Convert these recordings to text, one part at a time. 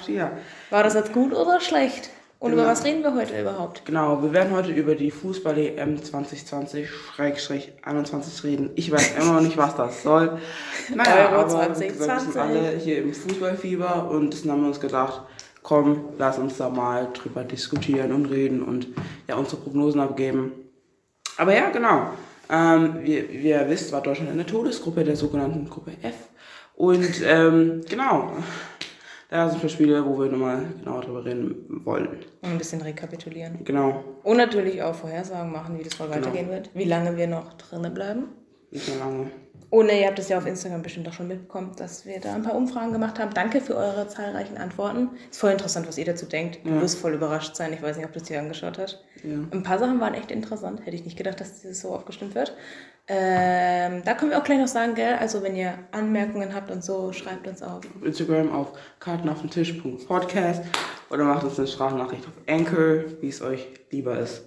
hier. War das jetzt gut oder schlecht? Und genau. über was reden wir heute überhaupt? Genau, wir werden heute über die Fußball-EM 2020-21 reden. Ich weiß immer noch nicht, was das soll. Naja, Euro aber 2020. wir sind alle hier im Fußballfieber und dann haben wir uns gedacht, komm, lass uns da mal drüber diskutieren und reden und ja, unsere Prognosen abgeben. Aber ja, genau. Ähm, wie, wie ihr wisst, war Deutschland eine Todesgruppe der sogenannten Gruppe F. Und ähm, genau, da sind ein paar Spiele, wo wir nochmal genauer drüber reden wollen. Und ein bisschen rekapitulieren. Genau. Und natürlich auch Vorhersagen machen, wie das mal genau. weitergehen wird. Wie lange wir noch drinnen bleiben. Nicht mehr lange. Und ihr habt es ja auf Instagram bestimmt auch schon mitbekommen, dass wir da ein paar Umfragen gemacht haben. Danke für eure zahlreichen Antworten. Ist voll interessant, was ihr dazu denkt. Du wirst voll überrascht sein. Ich weiß nicht, ob du es dir angeschaut hast. Ein paar Sachen waren echt interessant. Hätte ich nicht gedacht, dass das so aufgestimmt wird. Ähm, da können wir auch gleich noch sagen, gell? Also wenn ihr Anmerkungen habt und so, schreibt uns auf Instagram auf kartenaufdentisch.podcast oder macht uns eine Sprachnachricht auf Anchor, wie es euch lieber ist.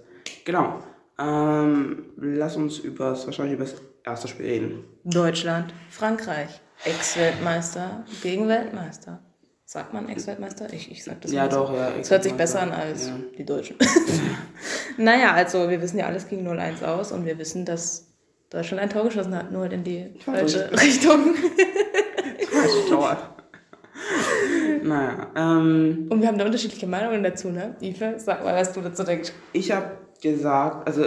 Genau. Ähm, lass uns über das wahrscheinlich über das erste Spiel reden. Deutschland, Frankreich, Ex-Weltmeister gegen Weltmeister. Sagt man Ex-Weltmeister? Ich, ich sag das Ja, doch, ja. Es hört sich besser an als ja. die Deutschen. naja, also wir wissen ja, alles ging 0-1 aus und wir wissen, dass Deutschland ein Tor geschossen hat, nur in die falsche Richtung. Falsche Tor. naja. Ähm, Und wir haben da unterschiedliche Meinungen dazu, ne? Ife, sag mal, was du dazu denkst. Ich habe gesagt, also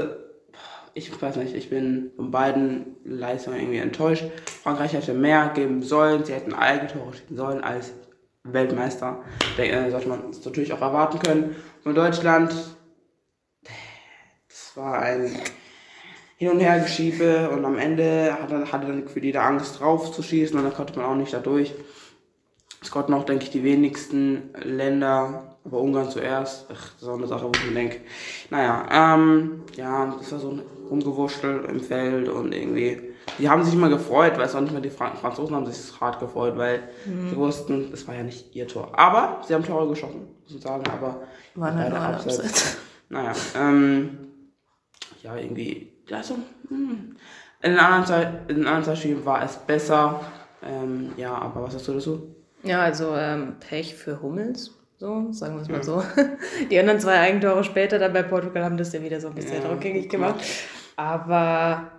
ich weiß nicht, ich bin von beiden Leistungen irgendwie enttäuscht. Frankreich hätte mehr geben sollen, sie hätten Eigentore schießen sollen als Weltmeister. Da äh, sollte man es natürlich auch erwarten können. Von Deutschland, das war ein hin und her geschiebe und am Ende hatte, hatte dann für jeder Angst drauf zu schießen und dann konnte man auch nicht dadurch. Es konnten auch, denke ich, die wenigsten Länder, aber Ungarn zuerst. Ach, das ist auch eine Sache, wo ich mir denke, naja, ähm, ja, das war so ein Rumgewurschtel im Feld und irgendwie, die haben sich immer gefreut, weil es auch nicht mehr die Fran Franzosen haben sich hart gefreut, weil mhm. sie wussten, es war ja nicht ihr Tor. Aber sie haben Tore geschossen, muss ich sagen, aber war halt abseits. Naja, ähm, ja, irgendwie also, hm. in den anderen zwei, in den anderen zwei Spielen war es besser. Ähm, ja, aber was hast du dazu? Ja, also ähm, Pech für Hummels, so, sagen wir es mal so. Die anderen zwei Eigentore später dann bei Portugal haben das ja wieder so ein bisschen ja, rückgängig gemacht. Aber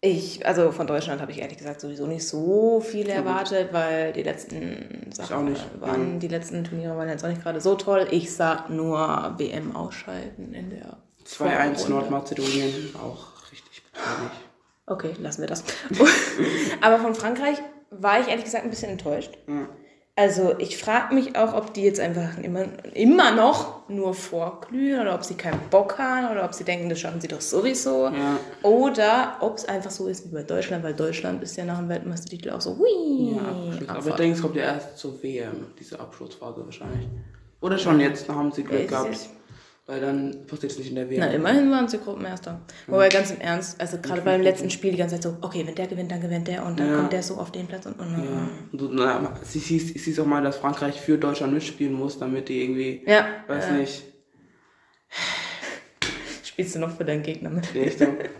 ich, also von Deutschland habe ich ehrlich gesagt sowieso nicht so viel erwartet, weil die letzten Sachen waren, die letzten Turniere waren jetzt auch nicht gerade so toll. Ich sag nur WM ausschalten in der 2-1 Nordmazedonien, auch richtig betrüblich. Okay, lassen wir das. Aber von Frankreich war ich ehrlich gesagt ein bisschen enttäuscht. Ja. Also ich frage mich auch, ob die jetzt einfach immer, immer noch nur vorglühen oder ob sie keinen Bock haben oder ob sie denken, das schaffen sie doch sowieso. Ja. Oder ob es einfach so ist wie bei Deutschland, weil Deutschland ist ja nach dem Weltmeistertitel auch so, hui. Ja, aber ich denke, es kommt ja erst zur WM, diese Abschlussphase wahrscheinlich. Oder schon jetzt, da haben sie Glück gehabt. Weil dann passiert es nicht in der WM. Na, immerhin waren sie Gruppenerster. Wobei ganz im Ernst, also gerade beim letzten Spiel die ganze Zeit so, okay, wenn der gewinnt, dann gewinnt der und dann ja. kommt der so auf den Platz und. und, ja. und na, sie siehst auch mal, dass Frankreich für Deutschland mitspielen muss, damit die irgendwie, ja. weiß ja. nicht. Spielst du noch für deinen Gegner mit? Nee, ich denke.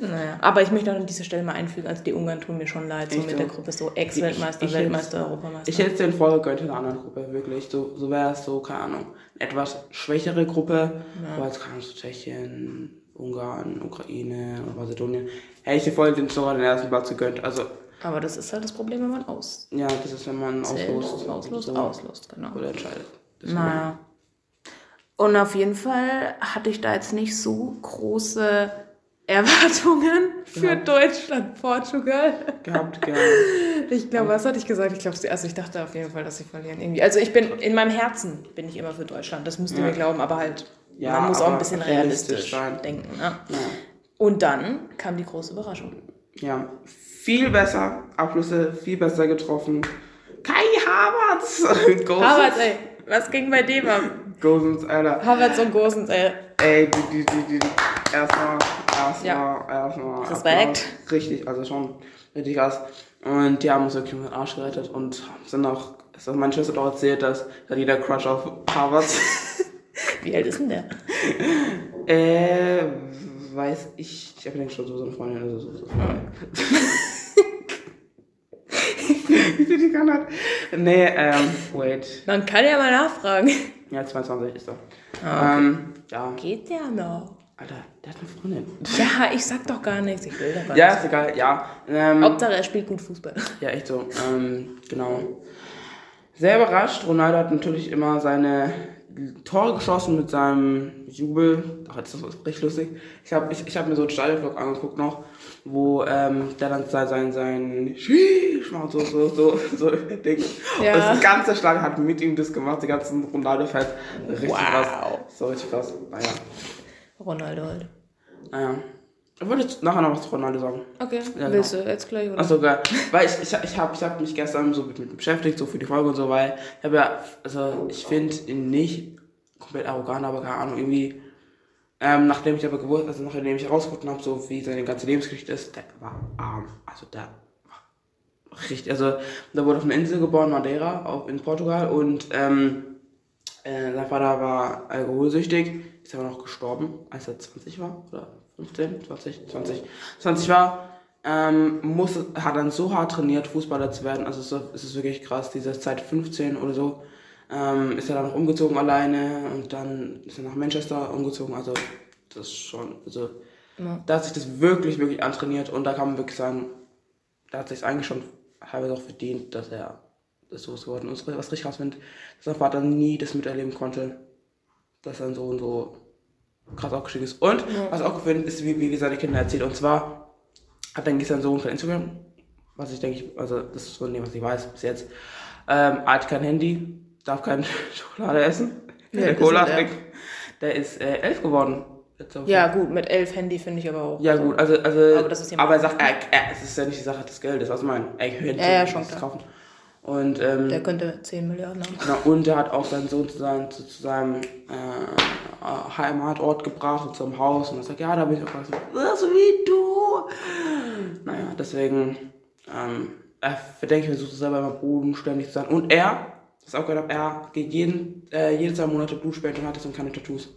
Naja, aber ich möchte auch an dieser Stelle mal einfügen, also die Ungarn tun mir schon leid, so ich mit auch. der Gruppe, so Ex-Weltmeister, Weltmeister, Europameister. Ich hätte es den vorgegönnt in einer anderen Gruppe, wirklich. So, so wäre es so, keine Ahnung, eine etwas schwächere Gruppe, ja. aber jetzt kannst du Tschechien, Ungarn, Ukraine, Mazedonien. Hätte ich dir vorhin den, sogar den ersten Platz gegönnt, also. Aber das ist halt das Problem, wenn man aus. Ja, das ist, wenn man auslost. Auslost, so auslost, genau. Oder entscheidet. Das naja. Und auf jeden Fall hatte ich da jetzt nicht so große Erwartungen für gehabt. Deutschland, Portugal. Gehabt, gehabt. Ich glaube, was hatte ich gesagt? Ich glaube, also ich dachte auf jeden Fall, dass sie verlieren irgendwie. Also ich bin in meinem Herzen bin ich immer für Deutschland. Das müsst ihr ja. mir glauben, aber halt ja, man muss auch ein bisschen realistisch, realistisch denken. Ne? Ja. Und dann kam die große Überraschung. Ja, viel besser, Abschlüsse viel besser getroffen. Kai Havertz. Havertz, ey, was ging bei dem ab? Gosens, Alter. Havertz und Gosens, ey. Ey, die, die, die, die, erstmal erstmal, ja. erstmal. Respekt. Richtig, also schon richtig krass. Und die haben uns wirklich mit Arsch gerettet und sind auch, hat meine Schwester doch erzählt, dass da jeder Crush auf Harvard. Wie alt ist denn der? äh, weiß ich, ich habe den schon so eine Freundin, also so, so. die die kann hat. Nee, ähm, wait. Man kann ja mal nachfragen. Ja, 22 ist er. Ah, Ähm, ja. Geht der noch? Alter, der hat eine Freundin. Ja, ich sag doch gar nichts. Ich will doch gar Ja, nichts. ist egal, ja. Ähm, Hauptsache, er spielt gut Fußball. Ja, echt so. Ähm, genau. Sehr überrascht. Ronaldo hat natürlich immer seine Tore geschossen mit seinem Jubel. Ach, das ist richtig lustig. Ich habe ich, ich hab mir so einen Stadionvlog angeguckt noch, wo ähm, der dann sein, sein, sein Schieß macht, so, so, so, so Ding. Ja. Und das ganze Stadion hat mit ihm das gemacht, die ganzen Ronaldo-Fans. Richtig Wow. krass. So richtig krass. Naja. Ronaldo halt. Naja. Ich wollte jetzt nachher noch was zu Ronaldo sagen. Okay, Ja, willst du jetzt gleich, oder? Achso, geil. Weil ich, ich, ich habe ich hab mich gestern so mit, mit beschäftigt, so für die Folge und so, weil ich habe ja, also ich finde ihn nicht komplett arrogant, aber keine Ahnung, irgendwie, ähm, nachdem ich aber gewusst, also nachdem ich herausgefunden habe, so wie seine ganze Lebensgeschichte ist, der war arm. Also der war richtig, also der wurde auf einer Insel geboren, Madeira, auch in Portugal und ähm, äh, sein Vater war alkoholsüchtig, ist aber noch gestorben, als er 20 war, oder 15, 20, 20, 20 war. Ähm, muss, hat dann so hart trainiert, Fußballer zu werden, also es ist, wirklich krass, diese Zeit 15 oder so, ähm, ist er dann noch umgezogen alleine und dann ist er nach Manchester umgezogen, also das ist schon, also Ja. da hat sich das wirklich, wirklich antrainiert und da kann man wirklich sagen, da hat sich eigentlich schon halbwegs auch verdient, dass er das so ist geworden ist. Was richtig krass finde, dass sein Vater nie das miterleben konnte, dass sein Sohn so krass aufgestiegen ist. Und was auch gefällt, ist, wie, wie seine Kinder erzählt. Und zwar hat dann sein Sohn kein Instagram, was ich denke, ich, also das ist von dem, was ich weiß bis jetzt. Ähm, er hat kein Handy, darf keine Schokolade essen, keine ist Cola trinken. Der ist äh, elf geworden. Ja, gut, mit elf Handy finde ich aber auch. ja gut, also, also Aber das ist ja- aber er sagt, er, er, es ist ja nicht die Sache des Geldes, was ich meine. Er könnte Ja, ja, schon das kaufen. Und, ähm, Der könnte 10 Milliarden haben. genau, und er hat auch seinen Sohn zu, seinem- zu, zu seinem äh, Heimatort gebracht und zum Haus. Und er sagt, ja, da bin ich auch ganz so wie du. Naja, deswegen, ähm, er verdenkt, versucht selber immer bodenständig zu sein. Und er, das auch gehört habe, er geht jeden, äh, jede zwei Monate Blut spenden und hat jetzt keine Tattoos.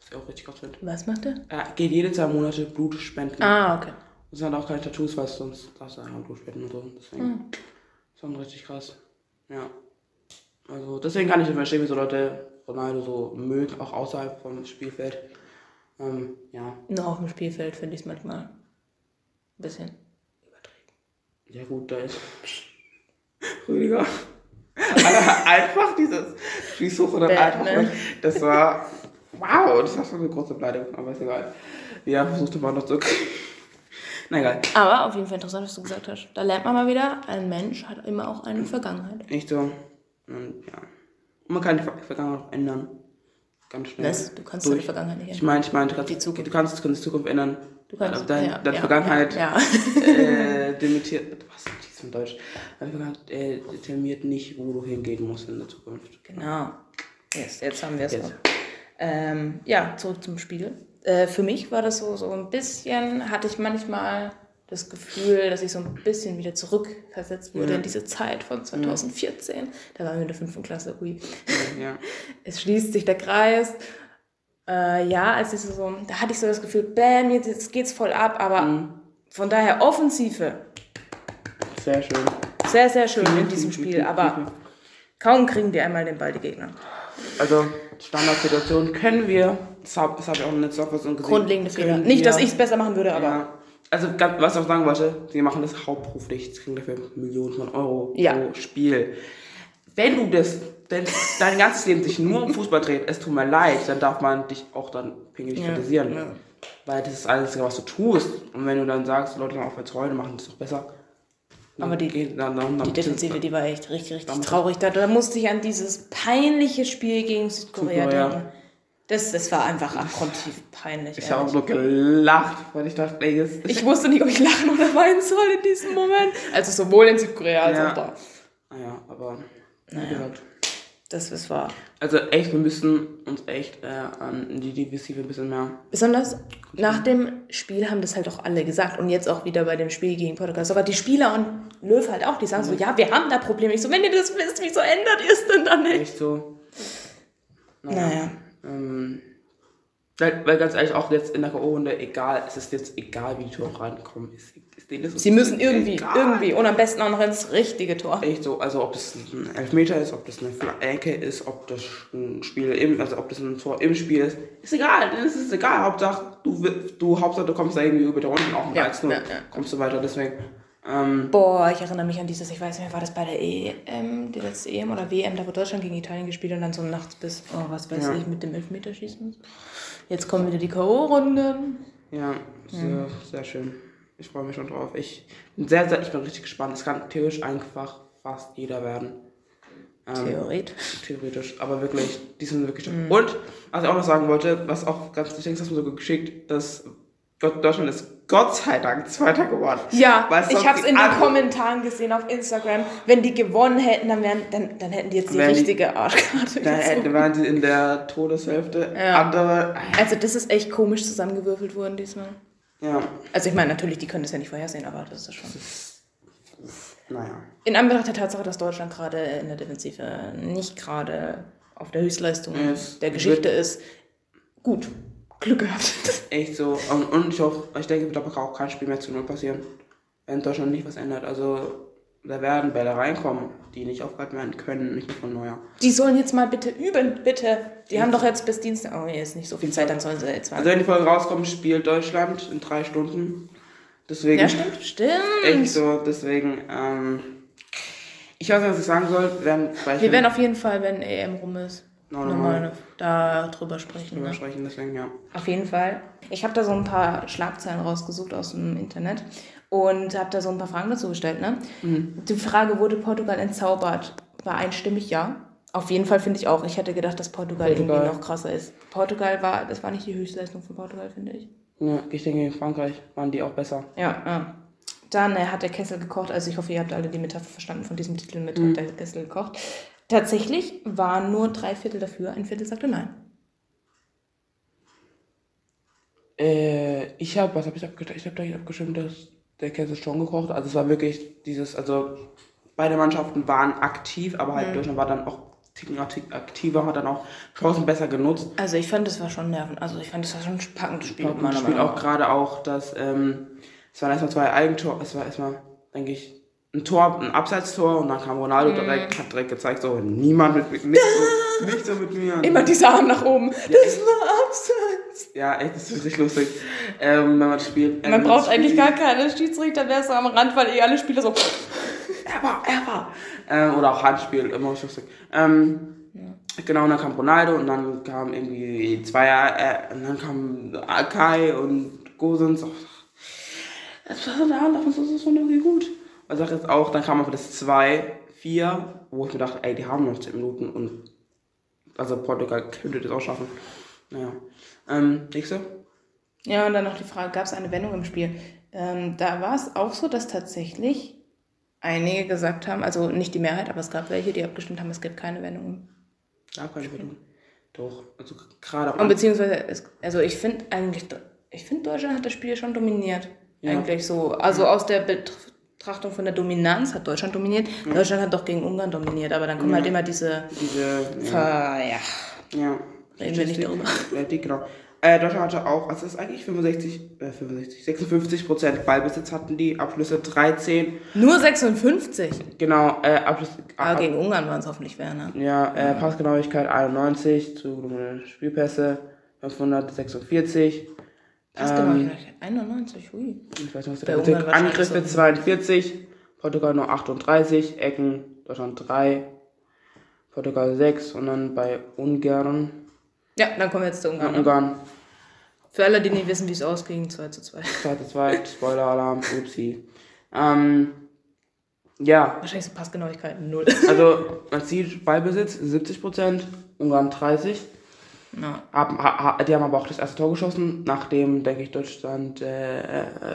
Was ich auch richtig krass finde. Was macht er? Er geht jede zwei Monate Blut spenden. Ah, okay. Und sind auch keine Tattoos, weil sonst darfst du einfach Blut spenden und so. Deswegen Hm. Schon richtig krass. Ja. Also deswegen kann ich nicht verstehen, wie so Leute Ronaldo so mögen, auch außerhalb vom Spielfeld. Ähm, ja. Nur auf dem Spielfeld finde ich es manchmal ein bisschen übertrieben. Ja gut, da ist Rüdiger. Einfach dieses Schießhoch oder einfach. Das war. Wow, das war schon eine große Beleidigung, aber ist egal. Ja, versuchte mal noch zu. Na egal. Aber auf jeden Fall interessant, was du gesagt hast. Da lernt man mal wieder, ein Mensch hat immer auch eine Vergangenheit. Nicht so. Und ja. Und man kann die Ver- Vergangenheit auch ändern. Ganz schnell. Was? Du kannst deine Durch. Vergangenheit nicht Ich ändern. meine, ich meine, du kannst Die Zukunft. Du kannst, du kannst die Zukunft ändern. Du kannst Deine, ja, deine ja, Vergangenheit Ja, äh, dementiert. Was ist in Deutsch? Deine Vergangenheit äh, determiniert nicht, wo du hingehen musst in der Zukunft. genau. Yes, jetzt haben wir es. Ähm, ja, zurück zum Spiel. Äh, für mich war das so, so ein bisschen, hatte ich manchmal das Gefühl, dass ich so ein bisschen wieder zurückversetzt wurde in diese Zeit von 2014. Da waren wir in der fünften Klasse. Ui. Ja. es schließt sich der Kreis. Äh, ja, als ich so, so, da hatte ich so das Gefühl, bam, jetzt, jetzt geht's voll ab, aber von daher Offensive, Sehr schön. sehr, sehr schön in diesem Spiel, aber kaum kriegen die einmal den Ball, die Gegner. Also, Standardsituation können wir. Das habe hab ich auch in der Zusammenfassung gesehen. Grundlegende Fehler. Nicht, dass ich es besser machen würde, aber Ja. Also, was ich auch sagen wollte, sie machen das hauptberuflich. Sie kriegen dafür Millionen von Euro Ja. pro Spiel. Wenn du das, denn dein ganzes Leben sich nur um Fußball dreht, es tut mir leid, dann darf man dich auch dann pingelig Ja, kritisieren. ja. Weil das ist alles, was du tust. Und wenn du dann sagst, Leute machen auf Freude, machen das doch besser. Aber die- geht- dann, dann, dann die Defensive, die war echt richtig, richtig traurig. Da, da musste ich an dieses peinliche Spiel gegen Südkorea Südkorea. denken. Das, das war einfach abgrundtief peinlich. Ich habe nur gelacht, weil ich dachte, ey, das Ich wusste nicht, ob ich lachen oder weinen soll in diesem Moment. Also sowohl in Südkorea als Ja. auch da. Naja, aber wie Naja. gesagt. Das, das war Also echt, wir müssen uns echt äh, an die Defensive ein bisschen mehr. Besonders nach dem Spiel haben das halt auch alle gesagt und jetzt auch wieder bei dem Spiel gegen Portugal. Sogar die Spieler und Löw halt auch, die sagen so, ja, wir haben da Probleme. Ich so, wenn ihr das wisst, wieso ändert ihr es denn dann nicht? Echt so. Naja. Ähm, Weil, weil ganz ehrlich, auch jetzt in der K.O.-Runde, egal, es ist jetzt egal, wie die Tore reinkommen. Ist, ist denen ist Sie müssen irgendwie, egal. irgendwie und am besten auch noch ins richtige Tor. Echt so, also ob das ein Elfmeter ist, ob das eine Ecke ist, ob das ein Spiel im, also ob das ein Tor im Spiel ist, ist egal, es ist egal. Hauptsache, du, du, Hauptsache, du kommst da irgendwie über der Runde auch mit Ja, 1 ja, ja. kommst du weiter, deswegen. Ähm, Boah, ich erinnere mich an dieses, ich weiß nicht mehr, war das bei der EM, die letzte EM oder WM, da wo Deutschland gegen Italien gespielt und dann so nachts bis, oh, was weiß Ja. ich, mit dem Elfmeterschießen. Jetzt kommen wieder die K.O.-Runden. ja, sehr, sehr schön. Ich freue mich schon drauf. Ich bin sehr, sehr, ich bin richtig gespannt. Es kann theoretisch einfach fast jeder werden. Ähm, Theoretisch. Theoretisch, aber wirklich, die sind wirklich Mhm. Und, was ich auch noch sagen wollte, was auch ganz, ich denke, das hast du mir so geschickt, dass Deutschland ist Gott sei Dank Zweiter geworden. Ja, ich habe es in den Kommentaren gesehen auf Instagram. Wenn die gewonnen hätten, dann, wären, dann, dann hätten die jetzt die Wären die- richtige Arschkarte. Da hätten, waren sie in der Todeshälfte. Ja. Andere, Also das ist echt komisch zusammengewürfelt worden diesmal. ja, Also ich meine, natürlich, die können das ja nicht vorhersehen, aber das ist schon... naja. In Anbetracht der Tatsache, dass Deutschland gerade in der Defensive nicht gerade auf der Höchstleistung Es der Geschichte ist, gut. Glück gehabt. Echt so. Und, und ich hoffe, ich denke, wird aber auch kein Spiel mehr zu Null passieren. Wenn Deutschland nicht was ändert. Also, da werden Bälle reinkommen, die nicht aufgehalten werden können, nicht nur von Neuer. Die sollen jetzt mal bitte üben, bitte. Die haben doch jetzt bis Dienstag, oh, hier ist nicht so viel Zeit, dann sollen sie jetzt mal. Also, wenn die Folge rauskommt, spielt Deutschland in drei Stunden. Deswegen. ja, stimmt, stimmt. Echt so, deswegen, ähm, ich weiß nicht, was ich sagen soll. Wir werden, Wir werden auf jeden Fall, wenn EM rum ist, nochmal nochmal. da drüber sprechen. drüber Ne? sprechen, deswegen, ja. Auf jeden Fall. Ich habe da so ein paar Schlagzeilen rausgesucht aus dem Internet und habe da so ein paar Fragen dazu gestellt. Ne? Die Frage, wurde Portugal entzaubert? War einstimmig ja. Auf jeden Fall finde ich auch. Ich hätte gedacht, dass Portugal, Portugal. irgendwie noch krasser ist. Portugal war, das war nicht die Höchstleistung von Portugal, finde ich. ja. Ich denke, in Frankreich waren die auch besser. Ja, ja. Dann äh, hat der Kessel gekocht. Also ich hoffe, ihr habt alle die Metapher verstanden von diesem Titel mit hat der Kessel gekocht. Tatsächlich waren nur drei Viertel dafür, ein Viertel sagte nein. Äh, ich habe, was habe ich abgestimmt? Ich habe da abgestimmt, dass der Käse schon gekocht. Also es war wirklich dieses, also beide Mannschaften waren aktiv, aber halt Deutschland war dann auch ticken akti- aktiver, hat dann auch Chancen besser genutzt. Also ich fand, das war schon Nerven. Also ich fand, das war schon ein packendes Spiel. Spielt Meinung auch gerade auch, dass ähm, es waren erstmal zwei Eigentore, es war erstmal, denke ich, ein Tor, ein Abseitstor und dann kam Ronaldo Mhm. direkt, hat direkt gezeigt, so niemand mit mir, nicht so, nicht so mit mir. Immer dieser Arm nach oben. Das war abseits. Ja, echt, das ist richtig lustig, ähm, wenn man spielt. Man Ähm, braucht eigentlich gar keine Schiedsrichter, wäre so am Rand, weil eh alle Spieler so. Er war, er war. Ähm, oder auch Handspiel, immer lustig. Ähm, Genau, und dann kam Ronaldo und dann kam irgendwie Zweier, äh, und dann kam Kai und Gosens. Das war so eine Hand, das ist schon irgendwie gut. Und sag jetzt auch, dann kam aber das 2, 4, wo ich mir dachte, ey, die haben noch 10 Minuten und also Portugal könnte das auch schaffen. Naja. Ähm, nächste? Ja, und dann noch die Frage, gab es eine Wendung im Spiel? Ähm, da war es auch so, dass tatsächlich einige gesagt haben, also nicht die Mehrheit, aber es gab welche, die abgestimmt haben, es gibt keine Wendung. Ja, keine Ahnung. Doch, also gerade Und beziehungsweise, es, also ich finde eigentlich, ich finde Deutschland hat das Spiel schon dominiert. Ja. Eigentlich so. Also aus der Betrachtung von der Dominanz hat Deutschland dominiert. Deutschland hat doch gegen Ungarn dominiert, aber dann kommen halt immer diese, diese. Ja. Ver, ja, Ja. Reden wir nicht darüber. Ja, die, genau. Äh, Deutschland hatte auch, was ist eigentlich 65, äh, 65, 56 Prozent Ballbesitz hatten die, Abschlüsse 13. Nur 56. Genau, äh, Abschlüsse. Aber ab, gegen Ungarn waren es hoffentlich Werner. ja, äh, Passgenauigkeit 91, zugelungene Spielpässe 546. Was genau? 91, hui. Ich weiß nicht, was Bei der Ungarn Bezirk- wahrscheinlich Angriffe so. 42, Portugal nur 38, Ecken Deutschland 3, Portugal 6 und dann bei Ungarn, Ja, dann kommen wir jetzt zu ja, Ungarn. ne? Ungarn Für alle, die nicht wissen, wie es ausging, 2 zu 2. Zweite, zweit, Spoiler-Alarm, upsi. Ähm, ja, Wahrscheinlich sind Passgenauigkeiten 0. also man sieht Ballbesitz 70%, Ungarn 30%. Ja, Haben, ha, die haben aber auch das erste Tor geschossen, nachdem, denke ich, Deutschland, äh,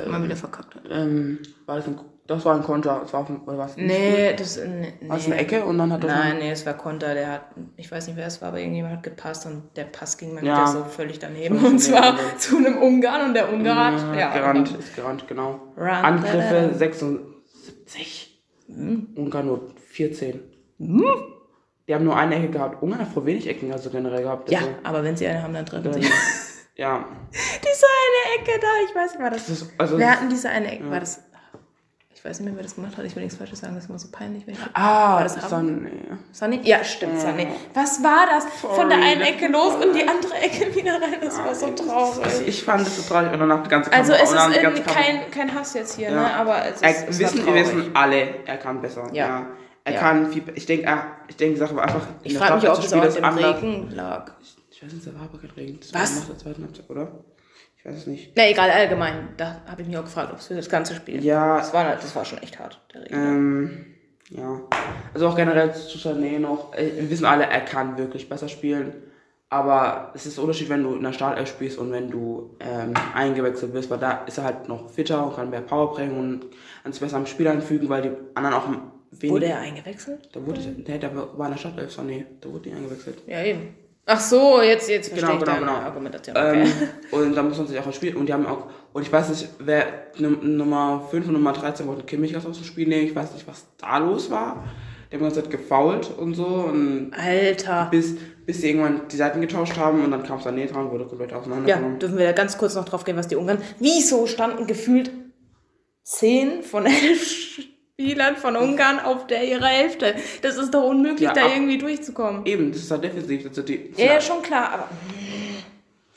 äh, mal wieder verkackt hat. ähm, war das, ein, das war ein Konter, das war auf, oder was? Nee, das nee, War eine Ecke und dann hat er Nein, nee, es war Konter, der hat, ich weiß nicht wer es war, aber irgendjemand hat gepasst und der Pass ging mal Ja. wieder so völlig daneben. Und zwar daneben. zu einem Ungarn und der Ungar hat, ja, ja, gerannt, genau. ist gerannt, genau. Run, Angriffe da, 76, Hm. Ungarn nur 14. Die haben nur eine Ecke gehabt. Ungarn hat voll wenig Ecken also generell gehabt. Ja, Also, aber wenn sie eine haben, dann treffen sie. Ja. Diese eine Ecke da, ich weiß nicht, war das. Das ist, also, Wir hatten diese eine Ecke, Ja. war das. Ich weiß nicht mehr, wer das gemacht hat. Ich will nichts Falsches sagen, das ist immer so peinlich. Wenn ich, ah, war das nee. Sunny? Ja, stimmt, Sunny. Was war das? Von der Sorry, einen Ecke los und die andere Ecke wieder rein. Das war so Also traurig. ich fand das so traurig und danach die ganze Also Kamera- es und dann ist kein, kein Hass jetzt hier, Ja. ne? Aber es ist, es wissen, traurig. wissen alle, er kann besser. Ja. Er Ja. kann viel, ich denke, er, ich denke, die Sache war einfach. in Ich frage mich, ob es auch anders. Regen lag. Ich weiß nicht, da war aber kein Regen. Das Was? nach der zweiten Halbzeit, oder? Ich weiß es nicht. Na egal, allgemein. Da habe ich mich auch gefragt, ob es für das ganze Spiel. Ja. Das war, das war schon echt hart, der Regen. Ähm, ja. Also auch generell zu Sané noch. äh, Wir wissen alle, er kann wirklich besser spielen. Aber es ist ein Unterschied, wenn du in der Startelf spielst und wenn du ähm, eingewechselt wirst, weil da ist er halt noch fitter und kann mehr Power bringen und kann sich besser am Spiel einfügen, weil die anderen auch wenig. Wurde er eingewechselt? Da wurde ich, nee, da war in der Startelf, so, nee, da wurde nicht eingewechselt. Ja, eben. Ach so, jetzt, jetzt verstehe Genau, ich genau, genau. Argumentation. Okay. Ähm, und da muss man sich auch spielen. Und die haben auch, und ich weiß nicht, wer Num- Nummer 5 und Nummer 13 wollten Kimmich aus dem Spiel nehmen. Ich weiß nicht, was da los war. Die haben die ganze Zeit gefault und so. Und Alter. bis, bis sie irgendwann die Seiten getauscht haben und dann kam Sané dran, wurde komplett Ja, auseinandergenommen. dürfen wir da ganz kurz noch drauf gehen, was die Ungarn. Wieso standen gefühlt zehn von elf Spielern von Ungarn auf der ihrer Hälfte? Das ist doch unmöglich, Ja, da ab- irgendwie durchzukommen. Eben, das ist halt defensiv. Das ist die, Ja, ja, schon klar, aber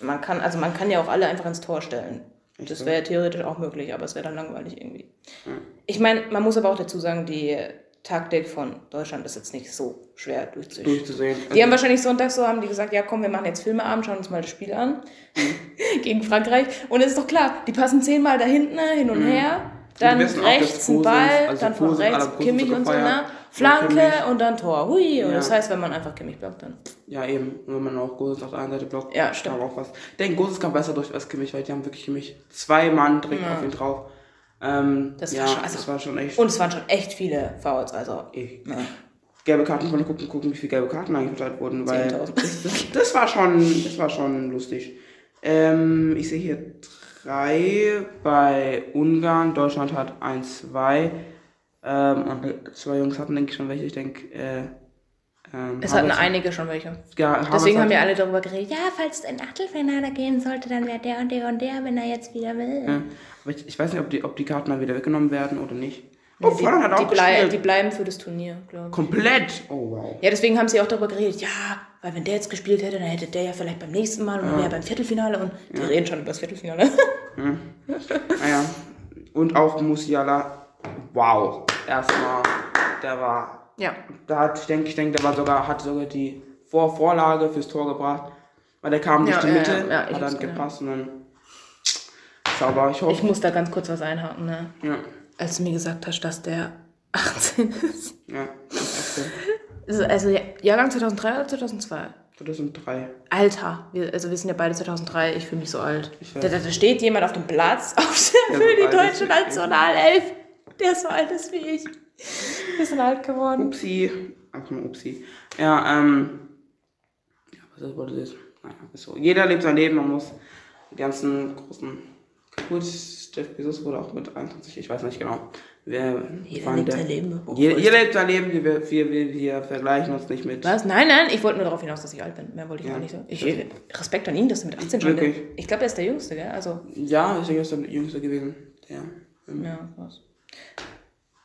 man kann, also man kann ja auch alle einfach ins Tor stellen. Das wäre ja theoretisch auch möglich, aber es wäre dann langweilig irgendwie. Ich meine, man muss aber auch dazu sagen, die Taktik von Deutschland ist jetzt nicht so schwer durchzuführen. durchzusehen. Die haben wahrscheinlich sonntags so, haben die gesagt, ja komm, wir machen jetzt Filmeabend, schauen uns mal das Spiel an gegen Frankreich. Und es ist doch klar, die passen zehnmal da hinten hin und her, dann rechts ein Gosens- Ball, also dann von Gosens rechts Gosens Kimmich und so, ne? Und Flanke Kimmich. und dann Tor. Hui. Und Ja. das heißt, wenn man einfach Kimmich blockt, dann. Ja, eben. Und wenn man auch Goses auf der einen Seite blockt, Ja, stimmt. man auch was. Ich denke, Goses kam besser durch als Kimmich, weil die haben wirklich Kimmich zwei Mann direkt auf ihn drauf. Ähm, Das ja, war schon- also- das war schon echt. Und es waren schon echt viele Fouls, also. Ich, Ja. gelbe Karten von gucken, gucken, wie viele gelbe Karten eigentlich verteilt wurden, weil 10.000. das, das, das war schon, das war schon lustig. Ähm, ich sehe hier drei bei Ungarn, Deutschland hat ein, zwei. Ähm, und zwei Jungs hatten, denke ich, schon welche. Ich denke, äh, ähm, Es hatten einige schon welche. ja, Deswegen haben wir alle darüber geredet, ja, falls es ein Achtelfinale gehen sollte, dann wäre der und der und der, wenn er jetzt wieder will. Ja, aber ich, ich weiß nicht, ob die, ob die Karten dann wieder weggenommen werden oder nicht. Oh, die, hat die, auch blei gespielt. die bleiben für das Turnier, glaube ich. Komplett. Oh, wow. Ja, deswegen haben sie auch darüber geredet, ja, weil wenn der jetzt gespielt hätte, dann hätte der ja vielleicht beim nächsten Mal und dann wäre er beim Viertelfinale und die reden schon über das Viertelfinale. Naja. Und auch Musiala. Wow. Erstmal. Der war. ja. Da hat, ich denke, ich denke, der war sogar, hat sogar die Vor Vorlage fürs Tor gebracht. Weil der kam durch Ja, die ja, Mitte, ja, ja, ich hat dann gepasst und dann. Sauber. Ich hoffe. Ich muss da ganz kurz was einhaken, ne? ja. Als du mir gesagt hast, dass der 18 ist. Ja. Das ist auch Also, also Jahrgang 2003 oder 2002? so. 2003. Alter, wir, also wir sind ja beide 2003, ich fühle mich so alt. Da, da, da steht jemand auf dem Platz auf der, Ja, für die deutsche. Nationalelf. Der so alt ist wie ich. Wir sind alt geworden. Upsi. Einfach mal Upsi. Ja, ähm. Ja, was ist, was ist Naja, ist so. Jeder lebt sein Leben, man muss die ganzen großen. Gut, Jeff Bezos wurde auch mit 21, ich weiß nicht genau. Wir Jeder lebt sein Leben. Jeder, jeder lebt sein Leben, wir, wir, wir, wir vergleichen uns nicht mit. Was? Nein, nein, ich wollte nur darauf hinaus, dass ich alt bin. Mehr wollte ich Ja. gar nicht sagen. Ich, Respekt an ihn, dass er mit 18 schon. Wirklich. Ich glaube, er ist der Jüngste, gell? Also, Ja, denke, er ist der Jüngste gewesen. Der. ähm, ja, was.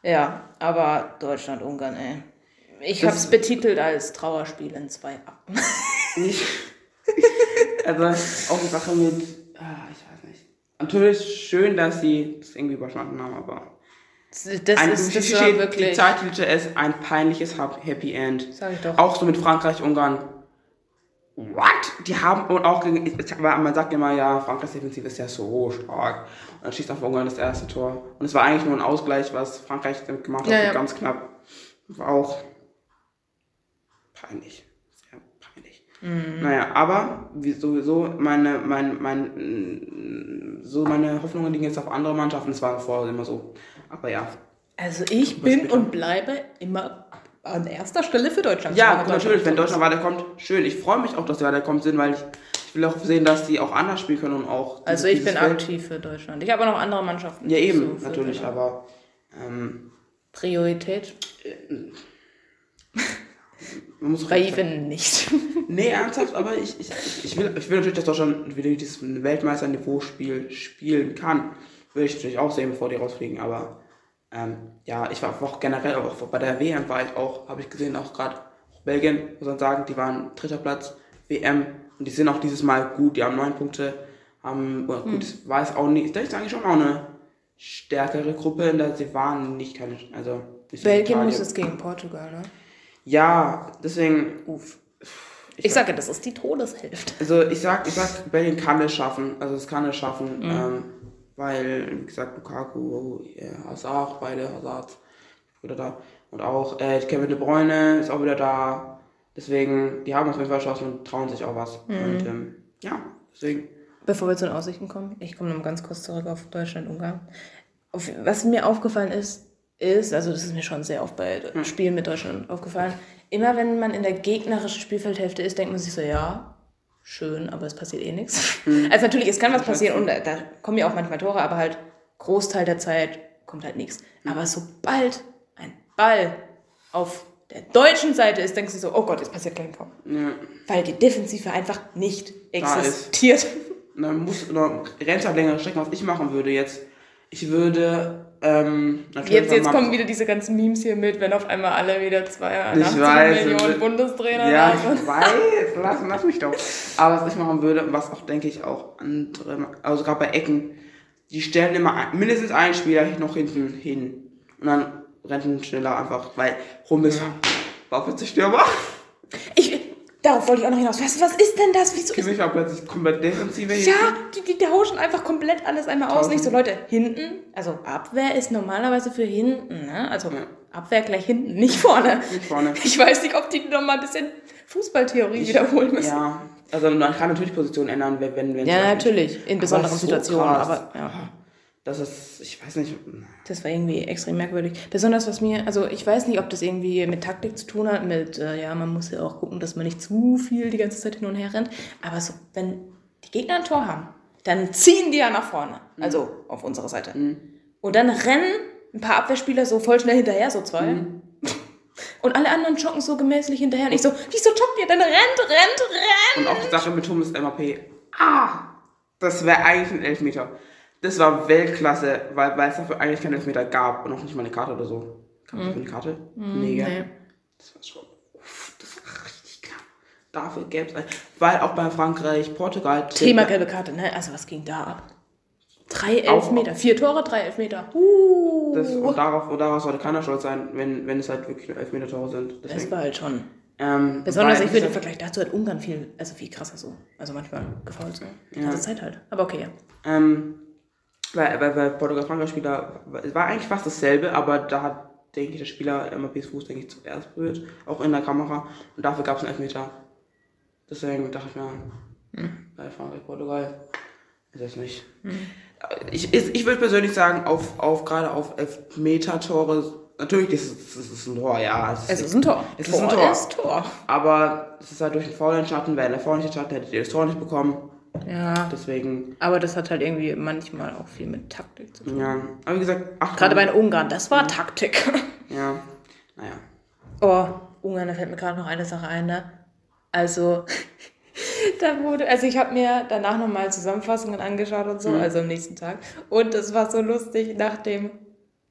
Ja, aber Deutschland, Ungarn, ey. Ich habe es betitelt als Trauerspiel in zwei Akten. Also auch die Sache mit. Ah, ich weiß nicht. Natürlich schön, dass sie das irgendwie überstanden haben, aber. Das, Ein, ist, das steht, Die wirklich. Zeittitel ist ein peinliches Hap- Happy End. Sag ich doch. Auch so mit Frankreich, Ungarn. What? Die haben und auch gegen. Man sagt immer, ja, Frankreichs Defensiv ist ja so stark. Und dann schießt auf Ungarn das erste Tor. Und es war eigentlich nur ein Ausgleich, was Frankreich damit gemacht hat, Ja, ja. ganz knapp. War auch peinlich. Mhm. Naja, aber wie sowieso meine, mein, mein, so meine Hoffnungen liegen jetzt auf andere Mannschaften. Es war vorher immer so. Aber ja. Also ich bin bitte? und bleibe immer an erster Stelle für Deutschland. Ja, Solange natürlich, wenn. Deutschland weiterkommt, schön. Ich freue mich auch, dass sie weiterkommt sind, weil ich, ich will auch sehen, dass die auch anders spielen können und auch. Also ich bin Feld- aktiv für Deutschland. Ich habe auch noch andere Mannschaften. Ja, eben, so natürlich, Deutschland- aber. Ähm, Priorität. Man muss Even nicht. Nee, ernsthaft, aber ich, ich, ich, will, ich will natürlich, dass Deutschland wieder dieses Weltmeisterniveau-Spiel spielen kann. Will ich natürlich auch sehen, bevor die rausfliegen, aber ähm, ja, ich war auch generell, auch bei der WM war ich auch, habe ich gesehen, auch gerade Belgien, muss man sagen, die waren dritter Platz, WM, und die sind auch dieses Mal gut, die haben neun Punkte, haben, oder gut, das war es auch nicht, das ist eigentlich schon auch eine stärkere Gruppe, in der sie waren nicht keine, also Belgien muss es gegen Portugal, ne? Ja, deswegen, Uff. Ich sage, das ist die Todeshälfte. Also ich sag, ich sag, Belgien kann es schaffen. Also es kann es schaffen, ähm, weil, wie gesagt, Lukaku, äh, Hazard, beide Hazards, wieder da. Und auch äh, Kevin De Bruyne ist auch wieder da. Deswegen, die haben auf jeden Fall Chancen und trauen sich auch was. Und ähm, ja, deswegen. Bevor wir zu den Aussichten kommen, ich komme noch mal ganz kurz zurück auf Deutschland-Ungarn. Was mir aufgefallen ist, ist, also das ist mir schon sehr oft bei Spielen mit Deutschland aufgefallen, immer wenn man in der gegnerischen Spielfeldhälfte ist, denkt man sich so, ja, schön, aber es passiert eh nichts. Also natürlich, es kann was passieren und da, da kommen ja auch manchmal Tore, aber halt Großteil der Zeit kommt halt nichts. Aber sobald ein Ball auf der deutschen Seite ist, denkst du so, oh Gott, es passiert gleich ein Tor. Ja. Weil die Defensive einfach nicht Da ist. existiert. Und dann muss oder rennst halt längere Strecken, was ich machen würde jetzt. Ich würde ähm, Jetzt, jetzt kommen wieder diese ganzen Memes hier mit, wenn auf einmal alle wieder 82 Ich weiß, Millionen und- Bundestrainer Ja, sind. ich weiß, lass, lass mich doch. Aber was ich machen würde, was auch, denke ich, auch andere, also gerade bei Ecken, die stellen immer ein, mindestens einen Spieler noch hinten hin. Und dann rennt ein schneller einfach, weil Hummels war plötzlich Stürmer. Ich, darauf wollte ich auch noch hinaus. Was, was ist denn das? Wieso ist Kimmich war plötzlich komplett defensive Ja, die, die tauschen einfach komplett alles einmal aus. Nicht so, Leute, hinten, also Abwehr ist normalerweise für hinten, ne? Also Abwehr gleich hinten, nicht vorne. Nicht vorne. Ich weiß nicht, ob die noch mal ein bisschen Fußballtheorie wiederholen müssen. Ja, also man kann natürlich Positionen ändern, wenn wenn Ja, natürlich, in besonderen so Situationen, krass. aber ja. Das ist, ich weiß nicht. Das war irgendwie extrem merkwürdig. Besonders was mir, also ich weiß nicht, ob das irgendwie mit Taktik zu tun hat, mit, äh, ja, man muss ja auch gucken, dass man nicht zu viel die ganze Zeit hin und her rennt. Aber so, wenn die Gegner ein Tor haben, dann ziehen die ja nach vorne. Also auf unserer Seite. Und dann rennen ein paar Abwehrspieler so voll schnell hinterher, so zwei. Und alle anderen joggen so gemäßlich hinterher. Und ich so, wieso joggt ihr denn? Rennt, rennt, rennt! Und auch die Sache mit Hummels MAP. Ah! Das wäre eigentlich ein Elfmeter. Das war Weltklasse, weil, weil es dafür eigentlich keinen Elfmeter gab und auch nicht mal eine Karte oder so. Kam dafür eine Karte? nee, gell? nee. Das war schon. Uff, das war richtig klar. Dafür gäbe es ein. Weil auch bei Frankreich, Portugal. Thema gelbe Karte, ne? Also was ging da ab? Drei Auch- Elfmeter, vier Tore, drei Elfmeter. Uh. Das, und, darauf, und darauf sollte keiner stolz sein, wenn, wenn es halt wirklich nur Elfmeter-Tore sind. Das Deswegen, war halt schon. ähm, Besonders, ich finde im Vergleich dazu hat Ungarn viel, also viel krasser so. Also manchmal gefault so. Die ganze Zeit halt. Aber okay, ja. Ähm, weil, weil, weil Portugal-Frankreich-Spieler, es war eigentlich fast dasselbe, aber da hat, denke ich, der Spieler MAPs Fuß, denke ich, zuerst berührt, auch in der Kamera. Und dafür gab es einen Elfmeter. Deswegen dachte ich mir, bei Frankreich-Portugal ist das nicht. Ich, ich, ich würde persönlich sagen, auf, auf gerade auf Elfmeter-Tore, natürlich ist es, es ist ein Tor, ja. Es ist, Es ist ein Tor. Es ist ein Tor. ist Tor. Aber es ist halt durch den faulen Schatten, wäre der Foul nicht Schatten, hättet ihr das Tor nicht bekommen. Ja. Deswegen, Aber das hat halt irgendwie manchmal auch viel mit Taktik zu tun. ja. Aber wie gesagt, Achtung. Gerade bei den Ungarn, das war Taktik. Ja, naja. Oh, Ungarn, da fällt mir gerade noch eine Sache ein, ne? Also, da wurde, also ich habe mir danach nochmal Zusammenfassungen angeschaut und so, also am nächsten Tag. Und es war so lustig, nach dem,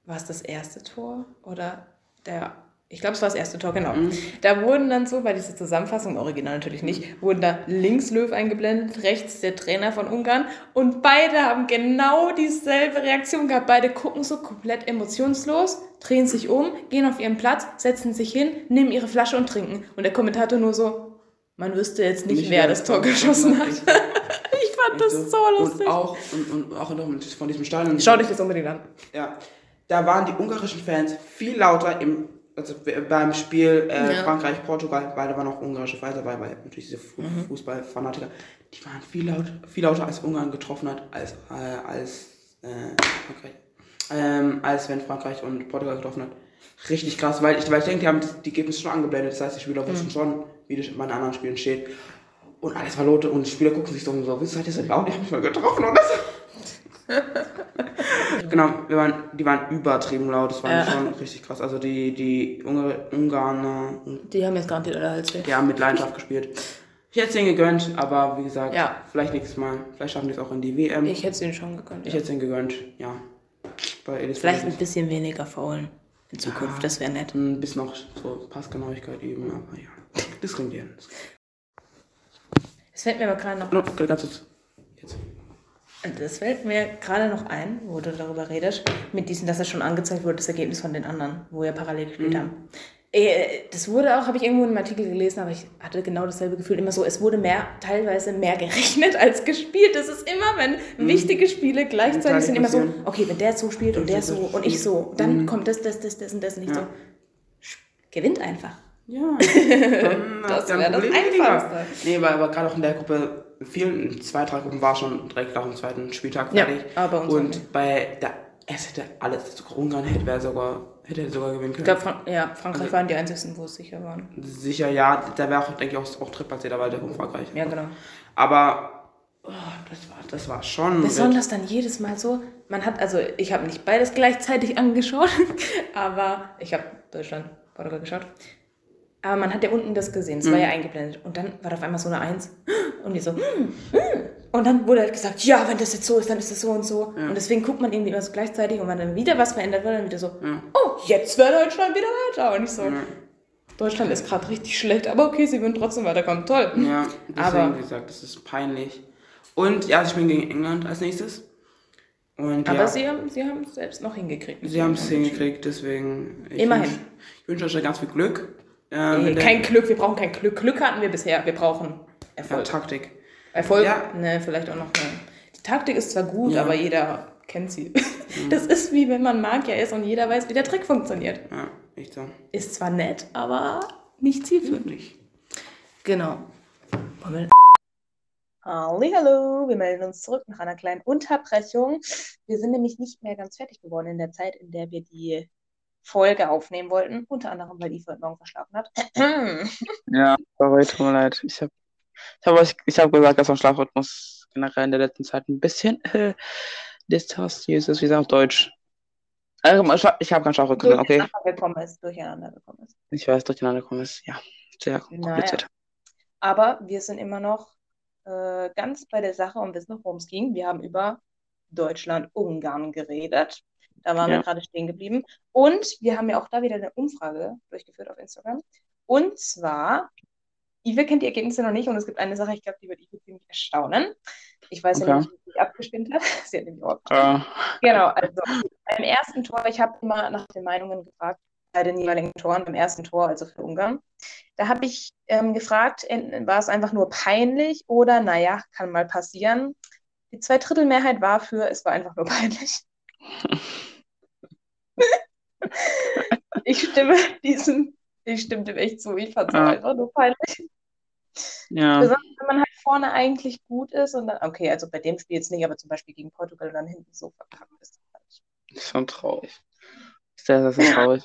war es das erste Tor? Oder der, ich glaube, es war das erste Tor, genau. Da wurden dann so, bei dieser Zusammenfassung, im Original natürlich nicht, wurden da links Löw eingeblendet, rechts der Trainer von Ungarn. Und beide haben genau dieselbe Reaktion gehabt. Beide gucken so komplett emotionslos, drehen sich um, gehen auf ihren Platz, setzen sich hin, nehmen ihre Flasche und trinken. Und der Kommentator nur so, man wüsste jetzt nicht, Nicht, wer wer das Tor geschossen hat. ich fand das so lustig. Und auch, und, und auch von diesem Stadion. Schau dich das unbedingt an. Ja. Da waren die ungarischen Fans viel lauter im, also beim Spiel äh, Ja. Frankreich-Portugal, weil da waren auch ungarische Fans dabei, weil natürlich diese Fu Mhm. Fußballfanatiker, die waren viel, laut, viel lauter, als Ungarn getroffen hat, als, äh, als, äh, Frankreich. Ähm, als wenn Frankreich und Portugal getroffen hat. Richtig krass, weil ich, weil ich denke, die haben die, die Ergebnisse schon angeblendet, das heißt, die Spieler Mhm. wussten schon, wie das bei den anderen Spielen steht. Und alles war laut und die Spieler gucken sich so und so, wieso seid ihr so laut? Ich hab mich mal getroffen oder so. Genau, wir waren, die waren übertrieben laut, das war Ja. schon richtig krass. Also die, die Ungar, Ungarner, Die haben jetzt garantiert alle Hals weh. die haben mit Leidenschaft gespielt. Ich hätte es ihnen gegönnt, aber wie gesagt, Ja. vielleicht nächstes Mal. Vielleicht schaffen die es auch in die WM. Ich hätte es ihnen schon gegönnt. Ich Ja. hätte es ihnen gegönnt, ja. Bei Vielleicht ein bisschen weniger faulen in Zukunft, das wäre nett. ein bisschen noch so Passgenauigkeit üben, aber ja. Das kriegen die hin. Es fällt mir aber gerade noch No, ganz kurz. Jetzt. Das fällt mir gerade noch ein, wo du darüber redest, mit diesem, dass es schon angezeigt wurde, das Ergebnis von den anderen, wo wir parallel gespielt haben. Äh, Das wurde auch, habe ich irgendwo in einem Artikel gelesen, aber ich hatte genau dasselbe Gefühl, immer so, es wurde mehr, teilweise mehr gerechnet als gespielt. Das ist immer, wenn wichtige Spiele gleichzeitig sind, immer so, okay, wenn der so spielt und der so und ich so, dann kommt das, das, das, das und das nicht so. Gewinnt einfach. Ja, dann Das hast du ein wär das. Einfachste. Nee, weil aber gerade auch in der Gruppe, vielen, zwei, drei Gruppen war schon direkt nach dem zweiten Spieltag Ja, fertig. aber bei uns Und nicht. bei der, es hätte alles, sogar Ungarn hätte, wäre sogar, hätte sogar gewinnen Ich können. glaube, Fran ja, Frankreich waren die einzigen, wo es sicher waren. Sicher, ja, da wäre auch, denke ich, auch, auch Drittplatzierter, weil der von Frankreich. Ja, genau. Aber, oh, das war, das war schon. Besonders dann jedes Mal so, man hat, also ich habe nicht beides gleichzeitig angeschaut, aber ich habe Deutschland, Portugal geschaut. Aber man hat ja unten das gesehen, es war ja eingeblendet. Und dann war da auf einmal so eine Eins. Und die so, hm, hm. Und dann wurde halt gesagt, ja, wenn das jetzt so ist, dann ist es so und so. Und deswegen guckt man irgendwie immer so gleichzeitig und wenn dann wieder was verändert wird, dann wieder so, oh, jetzt wäre Deutschland wieder weiter. Und ich so, Deutschland ist gerade richtig schlecht, aber okay, sie würden trotzdem weiterkommen. Toll. Ja, deswegen, Aber- wie gesagt, das ist peinlich. Und ja, sie spielen gegen England als nächstes. Und Aber ja, sie haben sie es selbst noch hingekriegt. sie haben es hingekriegt, deswegen. Ich Immerhin. wünsch- Ich wünsche euch da ganz viel Glück. Ähm, Nee, kein Glück, wir brauchen kein Glück. Glück hatten wir bisher, wir brauchen ja, Erfolg. Taktik. Erfolg, Ja. ne, vielleicht auch noch eine. Die Taktik ist zwar gut, Ja. aber jeder kennt sie. Das ist wie wenn man Magier ist und jeder weiß, wie der Trick funktioniert. Ja, echt so. Ist zwar nett, aber nicht zielführend. Nicht. Genau. Hallo, wir melden uns zurück nach einer kleinen Unterbrechung. Wir sind nämlich nicht mehr ganz fertig geworden in der Zeit, in der wir die Folge aufnehmen wollten. Unter anderem, weil Eve heute Morgen verschlafen hat. Ja, sorry, tut mir leid. Ich habe ich hab, euch- ich hab gesagt, dass mein Schlafrhythmus generell in der letzten Zeit ein bisschen äh, distanziert ist, wie sagt auf Deutsch. Äh, Ich habe keinen Schlafrhythmus, okay. Durcheinander gekommen ist, durcheinander gekommen ist. Ich weiß, durcheinander gekommen ist. Ja, sehr kompliziert. Aber wir sind immer noch äh, ganz bei der Sache und wissen noch, worum es ging. Wir haben über Deutschland-Ungarn geredet. Da waren Ja. wir gerade stehen geblieben. Und wir haben ja auch da wieder eine Umfrage durchgeführt auf Instagram. Und zwar, Ive kennt die Ergebnisse noch nicht und es gibt eine Sache, ich glaube, die wird Ive ziemlich erstaunen. Ich weiß ja Okay. nicht, wie sie abgestimmt hat. Sie hat nämlich auch Äh, Genau, also beim ersten Tor, ich habe immer nach den Meinungen gefragt, bei den jeweiligen Toren, beim ersten Tor, also für Ungarn. Da habe ich ähm, gefragt, war es einfach nur peinlich oder naja, kann mal passieren. Die Zweidrittelmehrheit war für, es war einfach nur peinlich. ich stimme diesem, ich stimme dem echt zu, ich fand es Ja. einfach nur peinlich. ja. Besonders wenn man halt vorne eigentlich gut ist und dann, okay, also bei dem Spiel jetzt nicht, aber zum Beispiel gegen Portugal und dann hinten so verkackt ist. Ist schon traurig. Sehr, sehr, sehr traurig.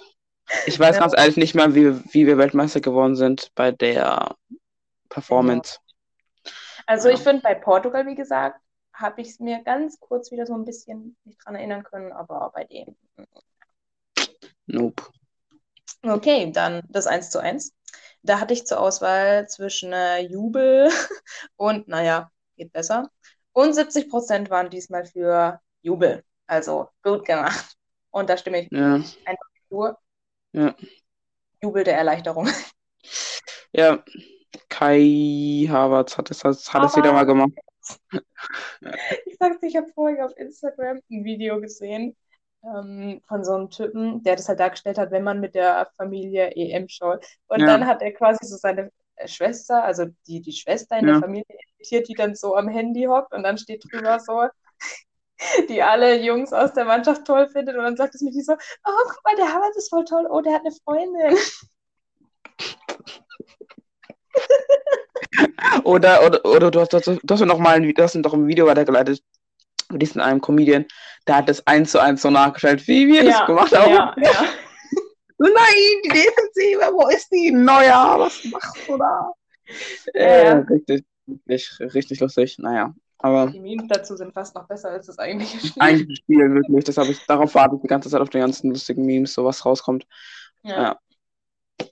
Ich weiß Ja. ganz ehrlich nicht mehr, wie, wie wir Weltmeister geworden sind bei der Performance. Also Ja. ich finde, bei Portugal, wie gesagt, habe ich es mir ganz kurz wieder so ein bisschen nicht dran erinnern können, aber bei dem. Nope. Okay, dann das 1 zu 1. Da hatte ich zur Auswahl zwischen äh, Jubel und, naja, geht besser. Und 70 Prozent waren diesmal für Jubel. Also gut gemacht. Und da stimme ich Ja. nur. Ja. Jubel der Erleichterung. Ja. Kai Havertz hat es, hat es wieder mal gemacht. Ich sag's dir, ich habe vorhin auf Instagram ein Video gesehen ähm, von so einem Typen, der das halt dargestellt hat, wenn man mit der Familie EM schaut. Und Ja. dann hat er quasi so seine äh, Schwester, also die, die Schwester in Ja. der Familie imitiert, die dann so am Handy hockt und dann steht drüber so, die alle Jungs aus der Mannschaft toll findet und dann sagt es mir die so, oh, guck mal, der Havertz ist voll toll, oh, der hat eine Freundin. Oder, oder, oder du hast, du hast, du hast mir noch mal ein, du hast mir doch ein Video weitergeleitet mit diesem einem Comedian, der hat das eins zu eins so nachgestellt, wie wir das gemacht haben. ja, ja. Nein, die Defensive, wo ist die? Neuer, was machst du da? Ja, Äh, ja. richtig, richtig, richtig lustig. Naja, Aber Die Memes dazu sind fast noch besser als das eigentliche Spiel. eigentlich Spiel wirklich, das habe ich darauf warte ich die ganze Zeit auf die ganzen lustigen Memes, so was rauskommt. Ja.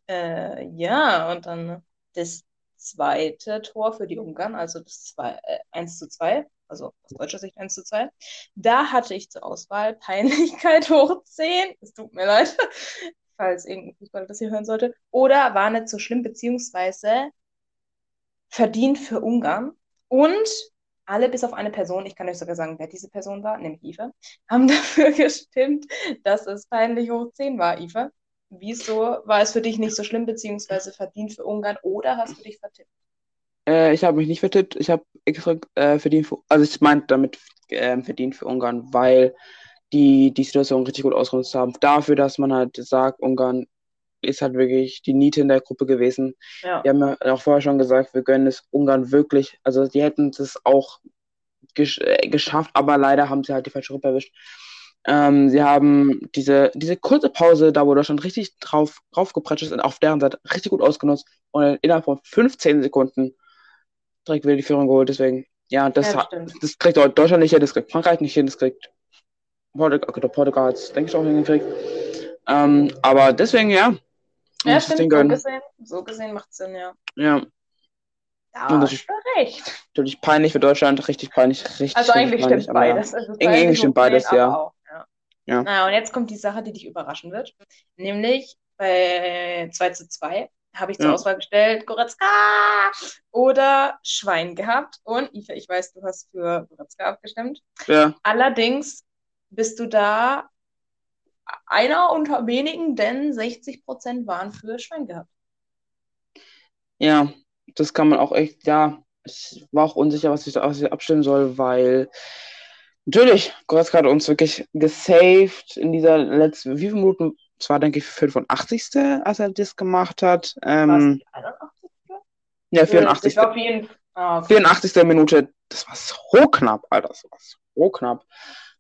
Äh, ja, und dann das zweite Tor für die Ungarn, also das zwei, äh, 1 zu 2, also aus deutscher Sicht 1 zu 2. Da hatte ich zur Auswahl Peinlichkeit hoch 10. Es tut mir leid, falls irgendein Fußballer das hier hören sollte. Oder war nicht so schlimm, beziehungsweise verdient für Ungarn. Und alle bis auf eine Person, ich kann euch sogar sagen, wer diese Person war, nämlich Ive, haben dafür gestimmt, dass es peinlich hoch 10 war, Ive. Wieso war es für dich nicht so schlimm, beziehungsweise verdient für Ungarn oder hast du dich vertippt? Äh, ich habe mich nicht vertippt, ich habe extra äh, verdient für, also ich meinte damit äh, verdient für Ungarn, weil die die Situation richtig gut ausgenutzt haben. Dafür, dass man halt sagt, Ungarn ist halt wirklich die Niete in der Gruppe gewesen. Ja. Wir haben ja auch vorher schon gesagt, wir gönnen es Ungarn wirklich. Also die hätten es auch gesch äh, geschafft, aber leider haben sie halt die falsche Gruppe erwischt. Ähm, sie haben diese, diese kurze Pause, da wo Deutschland richtig drauf, draufgepratscht ist, auf deren Seite richtig gut ausgenutzt und innerhalb von 15 Sekunden direkt wieder die Führung geholt. Deswegen, ja, das, Ja, stimmt. das kriegt Deutschland nicht hin, das kriegt Frankreich nicht hin, das kriegt Portugal, okay, Portugal hat es, denke ich, auch hingekriegt. Ähm, aber deswegen, ja. Ja, es stimmt, so gesehen, so gesehen macht Sinn, ja. Ja, Da Und das du recht. natürlich peinlich für Deutschland, richtig peinlich, richtig. Also eigentlich peinlich, stimmt ja. beides. Also peinlich stimmt hoch 10, beides, ja. Auch, ja. Ja. Naja, und jetzt kommt die Sache, die dich überraschen wird. Nämlich bei 2 zu 2 habe ich zur Ja. Auswahl gestellt, Goretzka oder Schwein gehabt. Und Ife, ich weiß, du hast für Goretzka abgestimmt. Ja, Allerdings bist du da einer unter wenigen, denn 60% waren für Schwein gehabt. ja, das kann man auch echt, ja, ich war auch unsicher, was ich, ich abstimmen soll, weil natürlich, Goretzka hat uns wirklich gesaved in dieser letzten, wie viele Minuten? Es war, denke ich, 85. als er das gemacht hat. Ähm, es die 81? ja, Das 84. ist auf jeden. Ah, okay. 84. Minute, das war so knapp, Alter, das war so knapp. Ah,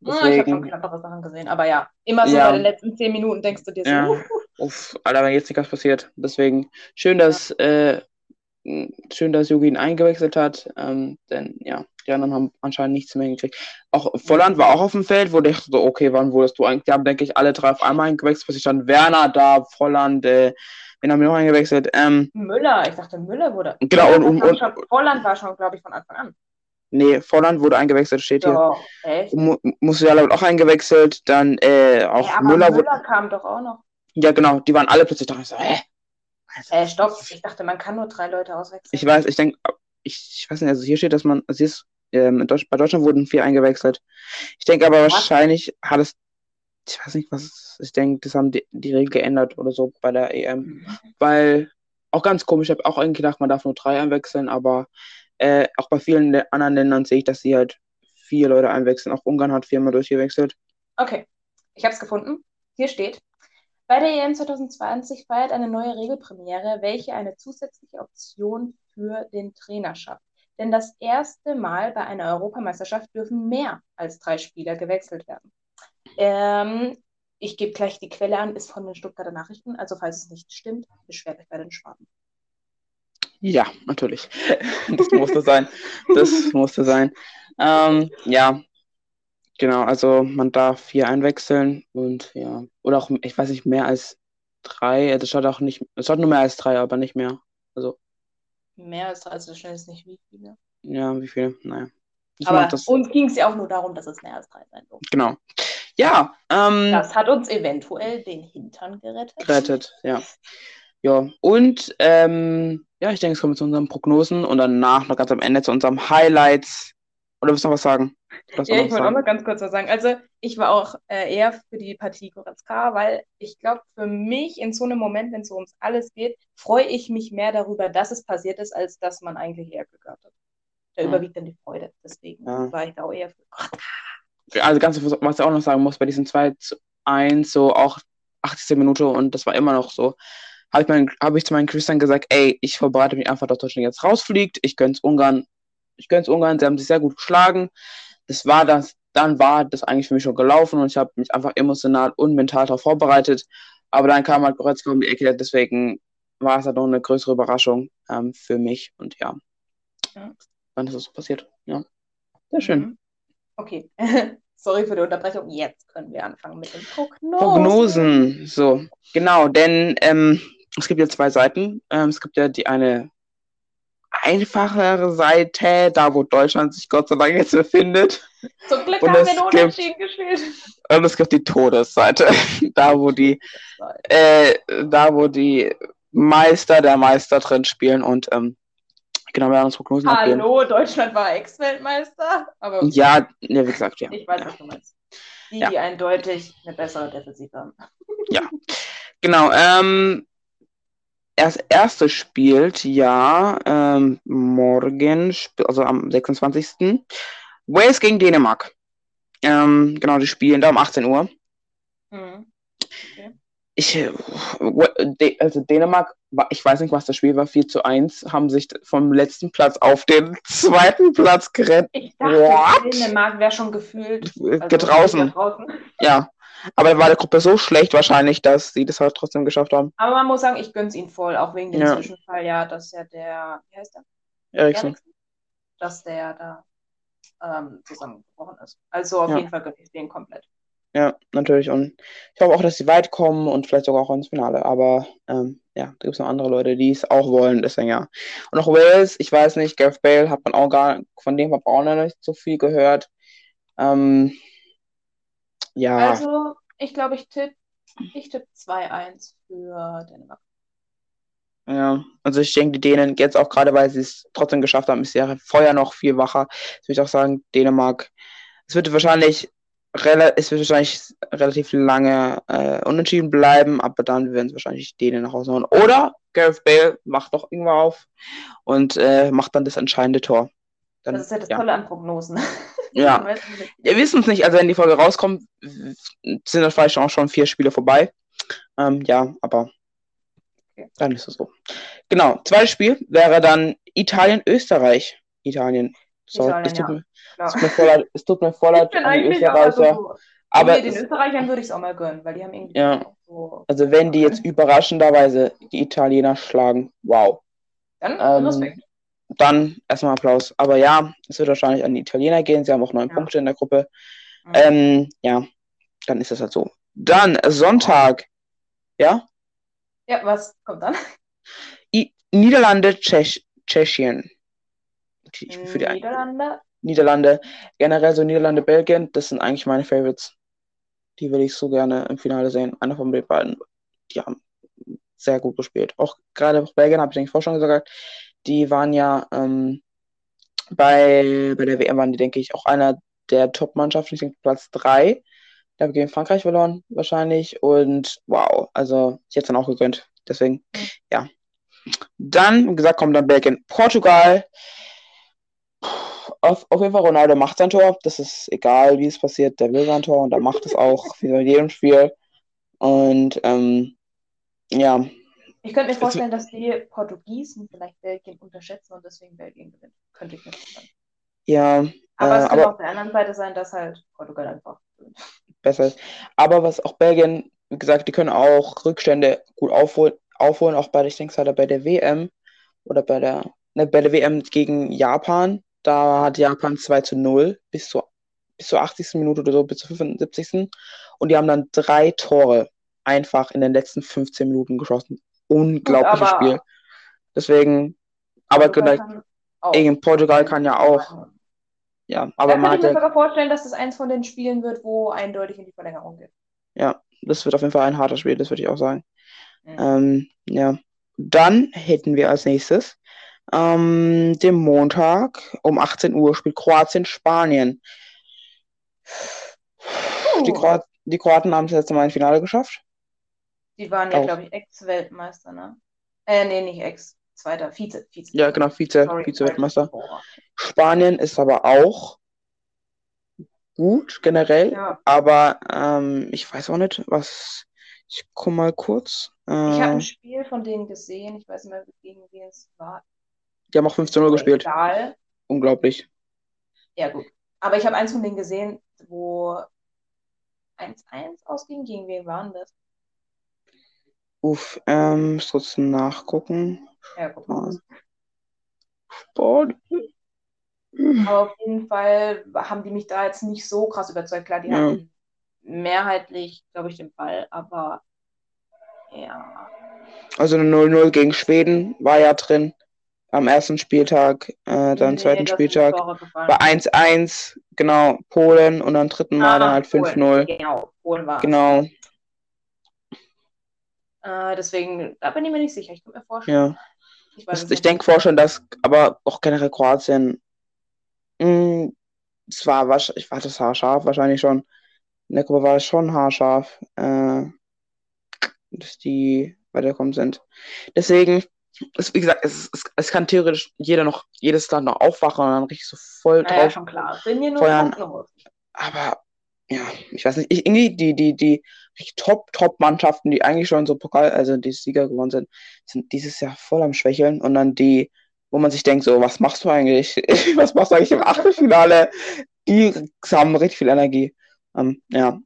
ich habe schon Deswegen, knappere Sachen gesehen, aber ja, immer so Ja. bei den letzten 10 Minuten denkst du dir so, Ja. uff, Alter, wenn jetzt nicht was passiert. Deswegen, schön, dass, äh, mh, schön, dass Jogi ihn eingewechselt hat, ähm, denn ja, die anderen haben anscheinend nichts mehr hingekriegt. Auch Volland war auch auf dem Feld, wo ich so, okay, wann wurdest du eigentlich? Die haben, denke ich, alle drei auf einmal eingewechselt, plötzlich stand Werner da, Volland, äh, wen haben wir noch eingewechselt? Ähm, Müller, ich dachte, Müller wurde. Genau, und- Volland und- war schon, Volland war schon, glaube ich, von Anfang an. nee, Volland wurde eingewechselt, steht hier. Doch, echt? Mu Musiala wird auch eingewechselt, dann äh, auch Ja, aber Müller, Müller, kam doch auch noch. ja genau, die waren alle plötzlich da. Ich so, hä? Äh, stopp, ich dachte, man kann nur drei Leute auswechseln. Ich weiß, ich denke, ich, ich weiß nicht, also hier steht, dass man, also hier ist, ähm, Deutsch, bei Deutschland wurden vier eingewechselt. Ich denke aber Was? wahrscheinlich hat es, ich weiß nicht, was, es- ich denke, das haben die, die Regel geändert oder so bei der EM. Weil, auch ganz komisch, ich habe auch irgendwie gedacht, man darf nur drei einwechseln, aber äh, auch bei vielen le- anderen Ländern sehe ich, dass sie halt vier Leute einwechseln. Auch Ungarn hat viermal durchgewechselt. Okay, ich habe es gefunden. Hier steht, bei der EM 2020 feiert eine neue Regelpremiere, welche eine zusätzliche Option für den Trainer schafft. Denn das erste Mal bei einer Europameisterschaft dürfen mehr als drei Spieler gewechselt werden. Ähm, ich gebe gleich die Quelle an, ist von den Stuttgarter Nachrichten. Also falls es nicht stimmt, beschwert euch bei den Schwaben. Ja, natürlich. Das musste sein. Das musste sein. Ähm, ja, genau. Also man darf vier einwechseln und ja, oder auch, ich weiß nicht, mehr als drei. Es schaut auch nicht, es schaut nur mehr als drei, aber nicht mehr. Also, Mehr als drei, also schnell ist nicht wie viele. ja, wie viele? Naja. Ich Aber das. uns ging es ja auch nur darum, dass es mehr als drei sein durfte. Genau. Ja, ähm, Das hat uns eventuell den Hintern gerettet. gerettet, ja. Ja, und ähm, ja, ich denke, es kommen wir zu unseren Prognosen und danach noch ganz am Ende zu unseren Highlights. Oder willst du noch was sagen? Darfst Ja, ich wollte auch noch ganz kurz was sagen. Also, ich war auch äh, eher für die Partie Goretzka, weil ich glaube, für mich in so einem Moment, wenn es so ums alles geht, freue ich mich mehr darüber, dass es passiert ist, als dass man eigentlich eher gehabt hat. Da Ja. überwiegt dann die Freude. Deswegen Ja. war ich da auch eher für Goretzka. also ganz was ich auch noch sagen muss, bei diesem 2 zu 1, so auch 80. Minute und das war immer noch so, habe ich, mein, hab ich zu meinen Christian gesagt, ey, ich vorbereite mich einfach, dass Deutschland jetzt rausfliegt, ich gönn's Ungarn, ich gönn's Ungarn, sie haben sich sehr gut geschlagen, das war das, dann war das eigentlich für mich schon gelaufen und ich habe mich einfach emotional und mental darauf vorbereitet, aber dann kam halt Goretzka um die Ecke, deswegen war es halt noch eine größere Überraschung ähm, für mich und ja, Ja. dann ist es so passiert, ja. Sehr schön. Mhm. Okay. Sorry für die Unterbrechung. Jetzt können wir anfangen mit den Prognosen. Prognosen. So, genau, denn ähm, es gibt ja zwei Seiten. Ähm, es gibt ja die eine einfachere Seite, da wo Deutschland sich Gott sei Dank jetzt befindet. Zum Glück Und haben wir nur gibt- Unentschieden gespielt. Und es gibt die Todesseite, da wo die, äh, da wo die Meister der Meister drin spielen und ähm, genau, wir werden uns Prognosen abgeben. Hallo, Deutschland war Ex-Weltmeister. Aber Ja, ja, wie gesagt, ja. ich weiß, was du meinst. Die, Ja. die eindeutig eine bessere Defensive haben. Genau, ähm, das erste spielt ja ähm, morgen, also am 26. Wales gegen Dänemark. Ähm, genau, die spielen da um 18 Uhr. Mhm. Ich, äh, also Dänemark, ich weiß nicht, was das Spiel war, 4 zu 1, haben sich vom letzten Platz auf den zweiten Platz gerettet. Ich dachte, What? Dänemark wäre schon gefühlt also draußen. draußen. Ja. Aber da war der Gruppe so schlecht wahrscheinlich, dass sie das halt trotzdem geschafft haben. Aber man muss sagen, ich gönn's ihnen voll, auch wegen dem Ja. Zwischenfall, ja, dass ja der, wie heißt der? Eriksen. Eriksen, dass der da ähm, zusammengebrochen ist. Also auf Ja. jeden Fall gönne ich den komplett. Ja, natürlich. Und ich hoffe auch, dass sie weit kommen und vielleicht sogar auch ins Finale. Aber ähm, ja, da gibt es noch andere Leute, die es auch wollen. Deswegen ja. Und auch Wales, ich weiß nicht, Gareth Bale hat man auch gar, von dem hat man auch noch nicht so viel gehört. Ähm, ja, Also, ich glaube, ich tippe ich tipp 2-1 für Dänemark. ja. Also ich denke, die Dänen jetzt auch gerade, weil sie es trotzdem geschafft haben, ist ja Feuer noch viel wacher. Das würde ich auch sagen, Dänemark. Es wird wahrscheinlich, rela es wird wahrscheinlich relativ lange äh, unentschieden bleiben, aber dann werden es wahrscheinlich die Dänen nach Hause hauen. Oder Gareth Bale macht doch irgendwann auf und äh, macht dann das entscheidende Tor. Dann, Das ist ja das ja. Tolle an Prognosen. Ja. Wir wissen es nicht, also wenn die Folge rauskommt, sind dann vielleicht auch schon vier Spiele vorbei. Ähm, ja, aber dann ist es so. Genau, zweites Spiel wäre dann Italien-Österreich. Italien. So, Italien, es, tut ja. mir, Klar. es tut mir voll leid, es tut mir voll leid an die Österreicher. aber nee, den es, Österreichern würde ich es auch mal gönnen, weil die haben irgendwie Ja. so. also wenn die jetzt überraschenderweise die Italiener schlagen, wow. Dann Ähm, Respekt. Dann erstmal Applaus. Aber ja, es wird wahrscheinlich an die Italiener gehen. Sie haben auch neun Ja. Punkte in der Gruppe. Mhm. Ähm, ja, dann ist das halt so. Dann Sonntag. Ja? Ja, was kommt dann? I Niederlande, Tschech Tschechien. Ich Für die Niederlande. Niederlande. Generell so Niederlande, Belgien, das sind eigentlich meine Favorites. Die würde ich so gerne im Finale sehen. Einer von den beiden. Die haben sehr gut gespielt. Auch gerade Belgien, habe ich denke ich vorher schon gesagt. Die waren ja ähm, bei, bei der WM waren die, denke ich, auch einer der Top-Mannschaften. Ich denke Platz 3. Da haben wir gegen Frankreich verloren, wahrscheinlich. Und wow, also ich hätte es dann auch gegönnt. Deswegen, ja. Dann, wie gesagt, kommt dann Belgien, Portugal. Auf, auf jeden Fall, Ronaldo macht sein Tor. Das ist egal, wie es passiert. Der will sein Tor und er macht es auch, wie bei jedem Spiel. Und ähm, ja, Ich könnte mir vorstellen, dass die Portugiesen vielleicht Belgien unterschätzen und deswegen Belgien gewinnt. Könnte ich mir vorstellen. ja, Aber Äh, es könnte aber- auf der anderen Seite sein, dass halt Portugal einfach gewinnt. besser ist. Aber was auch Belgien, wie gesagt, die können auch Rückstände gut aufholen, aufholen auch bei, ich denke, es bei der WM oder bei der, ne, bei der WM gegen Japan. Da hat Japan 2 zu 0 bis zur, bis zur 80. Minute oder so, bis zur 75. Und die haben dann drei Tore einfach in den letzten 15 Minuten geschossen. Unglaubliches Gut, Spiel. Deswegen, aber Portugal kann auch. gegen Portugal kann ja auch, ja, aber Da man hat ich mir sogar vorstellen, dass das eins von den Spielen wird, wo eindeutig in die Verlängerung geht. Ja, das wird auf jeden Fall ein hartes Spiel, das würde ich auch sagen. Mhm. Ähm, ja. Dann hätten wir als nächstes ähm, den Montag um 18 Uhr spielt Kroatien Spanien. Die, Uh. Kroat die Kroaten haben es letzte Mal ins Finale geschafft. Die waren ja, glaube ich, Ex-Weltmeister, ne? Äh, nee, nicht Ex. Zweiter, Vize. Vize. Ja, genau, Vize, Sorry, Vize-Weltmeister. Boah. Spanien ist aber auch gut generell, Ja. aber ähm, ich weiß auch nicht, was. Ich guck mal kurz. Ich habe Äh, ein Spiel von denen gesehen. Ich weiß nicht mehr, gegen wen es war. die haben auch 15-0 gespielt. Egal. Unglaublich. Ja, gut. Aber ich habe eins von denen gesehen, wo 1-1 ausging. Gegen wen waren das? Uff, ähm, muss kurz nachgucken. Ja, guck mal. Sport. Aber auf jeden Fall haben die mich da jetzt nicht so krass überzeugt. Klar, die Ja. hatten mehrheitlich, glaube ich, den Ball, aber ja. Also eine 0-0 gegen Schweden war ja drin am ersten Spieltag, äh, dann Nee, zweiten Spieltag war 1-1, genau, Polen und am dritten Mal dann Ah, halt Polen. 5-0. Genau, Polen war. Genau, Äh, deswegen, da bin ich mir nicht sicher. Ich kann mir vorstellen. ja. Ich, weiß Ich, denke vorstellen, dass aber auch generell Kroatien, mh, es war wahrscheinlich, war das haarscharf wahrscheinlich schon. In der Gruppe war es schon haarscharf, äh, dass die weitergekommen sind. Deswegen, es, wie gesagt, es, es, es kann theoretisch jeder noch, jedes Land noch aufwachen und dann richtig so voll Naja, drauf. schon klar. Hier nur feuern. Aber ja, ich weiß nicht, ich, irgendwie die, die, die Top, Top-Mannschaften, die eigentlich schon so Pokal, also die Sieger gewonnen sind, sind dieses Jahr voll am Schwächeln und dann die, wo man sich denkt, so, was machst du eigentlich? Was machst du eigentlich im Achtelfinale? Die haben richtig viel Energie. Ähm, ja,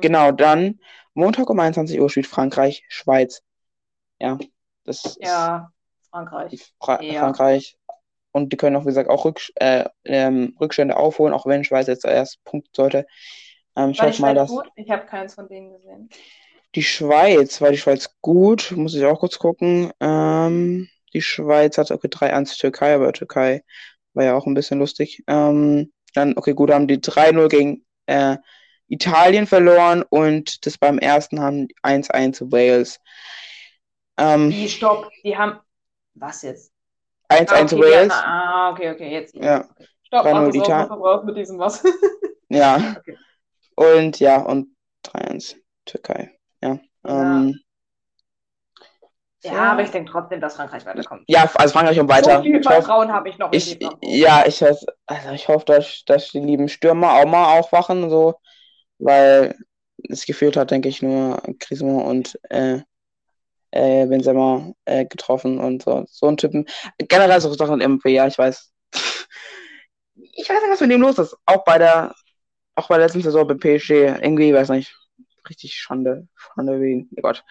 genau, dann Montag um 21 Uhr spielt Frankreich, Schweiz. Ja, das ist Ja, Frankreich. Fra Ja. Frankreich. Und die können auch, wie gesagt, auch Rücks äh, ähm, Rückstände aufholen, auch wenn Schweiz jetzt erst punkten sollte. Ähm, ich War die mal, Schweiz dass gut? Ich habe keins von denen gesehen. die Schweiz, war die Schweiz gut, muss ich auch kurz gucken. Ähm, die Schweiz hat, okay, 3-1 Türkei, aber Türkei war ja auch ein bisschen lustig. Ähm, dann, okay, gut, haben die 3-0 gegen äh, Italien verloren und das beim ersten haben 1-1 Wales. Ähm, Die, stopp, die haben. Was jetzt? 1-1 Ah, okay, Wales. ah, okay, okay, jetzt. Ja. Stopp, 3-0 mach das was du brauchst mit diesem was. Ja. Okay. Und ja, und 3-1 Türkei. Ja. Ja. Ähm, ja, Ja. aber ich denke trotzdem, dass Frankreich weiterkommt. ja, also Frankreich und weiter. So viel Vertrauen habe ich noch ich, ja, ich, also ich hoffe, dass, dass die lieben Stürmer auch mal aufwachen, so, weil es gefehlt hat, denke ich, nur Griezmann und äh, äh, Benzema äh, getroffen und so, so ein Typen. Generell so Sachen im MP, ja, ich weiß. Ich weiß nicht, was mit dem los ist. Auch bei der, auch bei der letzten Saison bei PSG, irgendwie, weiß nicht, richtig Schande, Schande wie, oh Gott.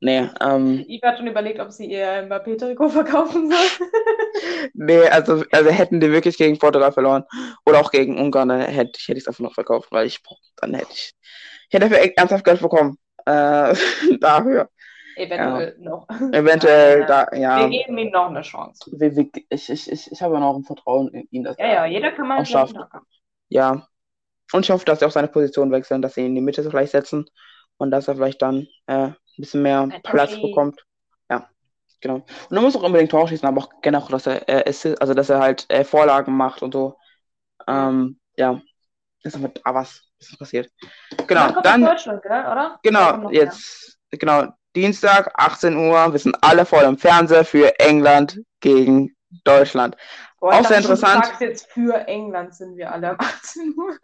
Nee, ähm, Eva hat schon überlegt, ob sie ihr Mbappé-Trikot verkaufen soll. Nee, also, also hätten die wirklich gegen Portugal verloren oder auch gegen Ungarn, dann hätte ich es einfach noch verkauft, weil ich dann hätte ich, ich hätte dafür ernsthaft Geld bekommen. Äh, dafür. Eventuell noch. Eventuell, Ja. da, Wir ja. geben ihm noch eine Chance. Ich, ich, ich, ich habe noch ein Vertrauen in ihn, dass Ja, er ja, jeder kann mal haben. Ja. Und ich hoffe, dass sie auch seine Position wechseln, dass sie ihn in die Mitte vielleicht setzen und dass er vielleicht dann äh, ein bisschen mehr Platz bekommt. Ja, genau. Und er muss auch unbedingt Tor schießen, aber auch generell, dass er, äh, Assi- also dass er halt äh, Vorlagen macht und so. Ähm, ja. Das ist mit was ist passiert. Genau, Dann Deutschland, gell, oder? Genau, jetzt, genau, Dienstag, 18 Uhr, wir sind alle voll im Fernseher für England gegen Deutschland. mehr. Boah, auch sehr schon, du interessant. sagst jetzt für England sind wir alle am 18 Uhr.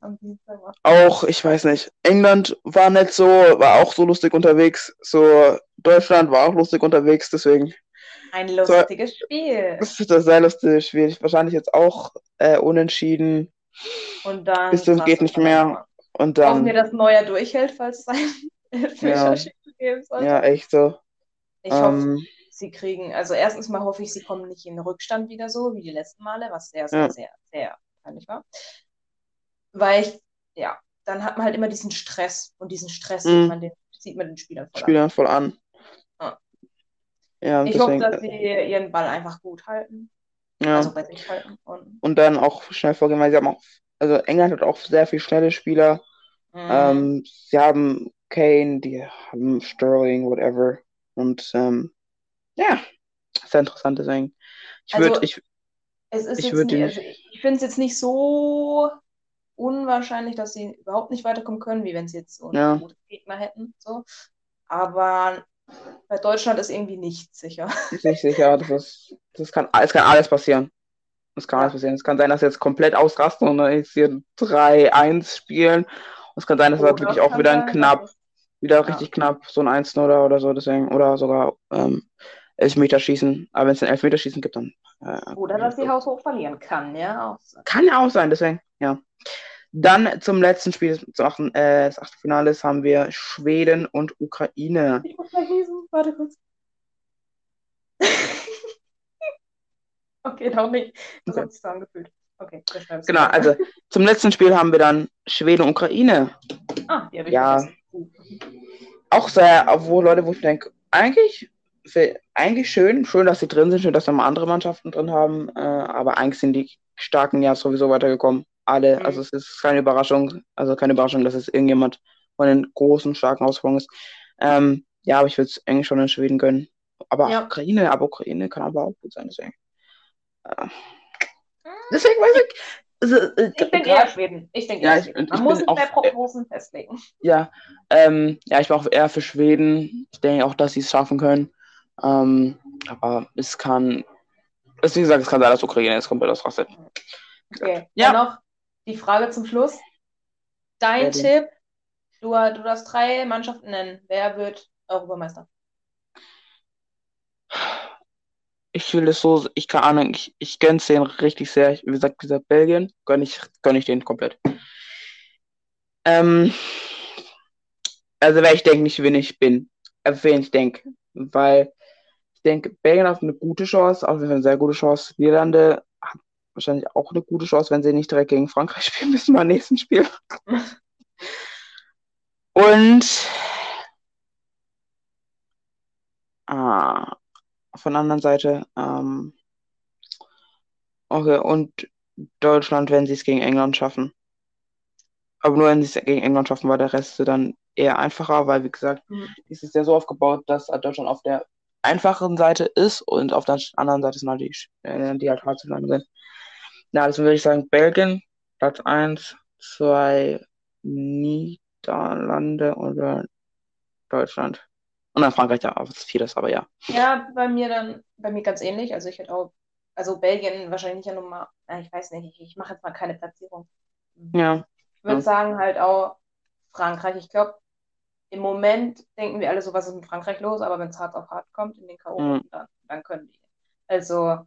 Auch, ich weiß nicht, England war nicht so, war auch so lustig unterwegs. So, Deutschland war auch lustig unterwegs, deswegen. ein lustiges Spiel. Das ist das sehr lustig, schwierig. Wahrscheinlich jetzt auch äh, unentschieden. Und dann. Bis krass, geht nicht mehr. Und Hoffen wir, dann, dass Neuer durchhält, falls es ein Elfmeterschießen geben sollte. ja, echt so. Ich hoffe, Ähm, sie kriegen, also erstens mal hoffe ich, sie kommen nicht in Rückstand wieder so wie die letzten Male, was sehr, sehr, Ja. sehr, sehr peinlich war. Weil ich, ja, dann hat man halt immer diesen Stress und diesen Stress Mhm. sieht, man den, sieht man den Spielern voll an. Spieler voll an. Ja. Ja, Ich hoffe, deswegen, dass sie ihren Ball einfach gut halten, ja. also bei sich halten. Und, Und dann auch schnell vorgehen, weil sie haben auch, also England hat auch sehr viele schnelle Spieler. Mhm. Ähm, sie haben Kane, die haben Sterling, whatever. Und ähm, ja, sehr interessant deswegen. Ich Also, würde, ich, es ist ich jetzt ihn- also ich finde es jetzt nicht so unwahrscheinlich, dass sie überhaupt nicht weiterkommen können, wie wenn sie jetzt so einen Ja. guten Gegner hätten. So. Aber bei Deutschland ist irgendwie nichts sicher. nicht sicher, das ist, das kann, es kann alles passieren. Es kann alles passieren. Es kann sein, dass sie jetzt komplett ausrasten und dann jetzt hier 3-1 spielen. Und es kann sein, dass es Oder wirklich auch wieder ein knapp, wieder Ja. richtig knapp, so ein 1 oder, oder so, deswegen, oder sogar ähm, Elfmeterschießen. Aber wenn es ein Elfmeterschießen gibt, dann. Äh, Oder dass sie haushoch verlieren kann, ja auch. Kann ja auch sein, deswegen, ja. Dann zum letzten Spiel des achten, äh, des Achtelfinales haben wir Schweden und Ukraine. Ich muss gleich. Warte kurz. Okay, doch nicht. Das hat sich so angefühlt. Okay. Genau, also zum letzten Spiel haben wir dann Schweden, Ukraine. Ah, die habe ich Ja. Auch sehr, obwohl Leute, wo ich denke, eigentlich, eigentlich schön, schön, dass sie drin sind, schön, dass wir mal andere Mannschaften drin haben, äh, aber eigentlich sind die starken ja sowieso weitergekommen. Alle, Mhm. also es ist keine Überraschung, also keine Überraschung, dass es irgendjemand von den großen, starken rausgeflogen ist. Ähm, ja, aber ich würde es eigentlich schon in Schweden gönnen. Aber Ja. Ukraine, aber Ukraine kann aber auch gut sein, deswegen. Äh, deswegen weiß ich. Also, äh, Ich denke grad- eher Schweden. Ich denke Ja, ich- Schweden. ich Man bin muss es auch- bei Prognosen festlegen. Ja, ähm, ja, ich war auch eher für Schweden. Ich denke auch, dass sie es schaffen können. Ähm, aber es kann, es, wie gesagt, es kann sein, dass Ukraine jetzt komplett ausrastet. Okay, Ja. dann noch die Frage zum Schluss. Dein Ja, den- Tipp, du, du darfst drei Mannschaften nennen. Wer wird Europameister? Ich will es so, ich keine Ahnung, ich, ich gönne es denen richtig sehr. Ich, wie gesagt, gesagt, Belgien gönne ich, gönne ich denen komplett. Ähm, also wer ich denke, nicht wen ich bin. Äh, wen ich denke. Weil denke, Belgien hat eine gute Chance, auf jeden Fall eine sehr gute Chance. Niederlande hat wahrscheinlich auch eine gute Chance, wenn sie nicht direkt gegen Frankreich spielen müssen beim nächsten Spiel. Und ah, von der anderen Seite, ähm, okay, und Deutschland, wenn sie es gegen England schaffen. Aber nur wenn sie es gegen England schaffen, weil der Rest dann eher einfacher, weil, wie gesagt, Mhm. dies ist ja so aufgebaut, dass Deutschland auf der einfacheren Seite ist und auf der anderen Seite sind halt die, äh, die halt hart zu sind. Na, also würde ich sagen, Belgien, Platz 1, 2, Niederlande oder Deutschland. Und dann Frankreich ja auf viertes, aber ja. Ja, bei mir dann, bei mir ganz ähnlich. Also ich hätte auch, also Belgien wahrscheinlich ja Nummer, na, ich weiß nicht, ich, ich mache jetzt mal keine Platzierung. Ja, Ich würde Ja. sagen halt auch Frankreich. Ich glaube, im Moment denken wir alle so, was ist mit Frankreich los, aber wenn es hart auf hart kommt in den K.O., Mhm. dann, dann können die. Also,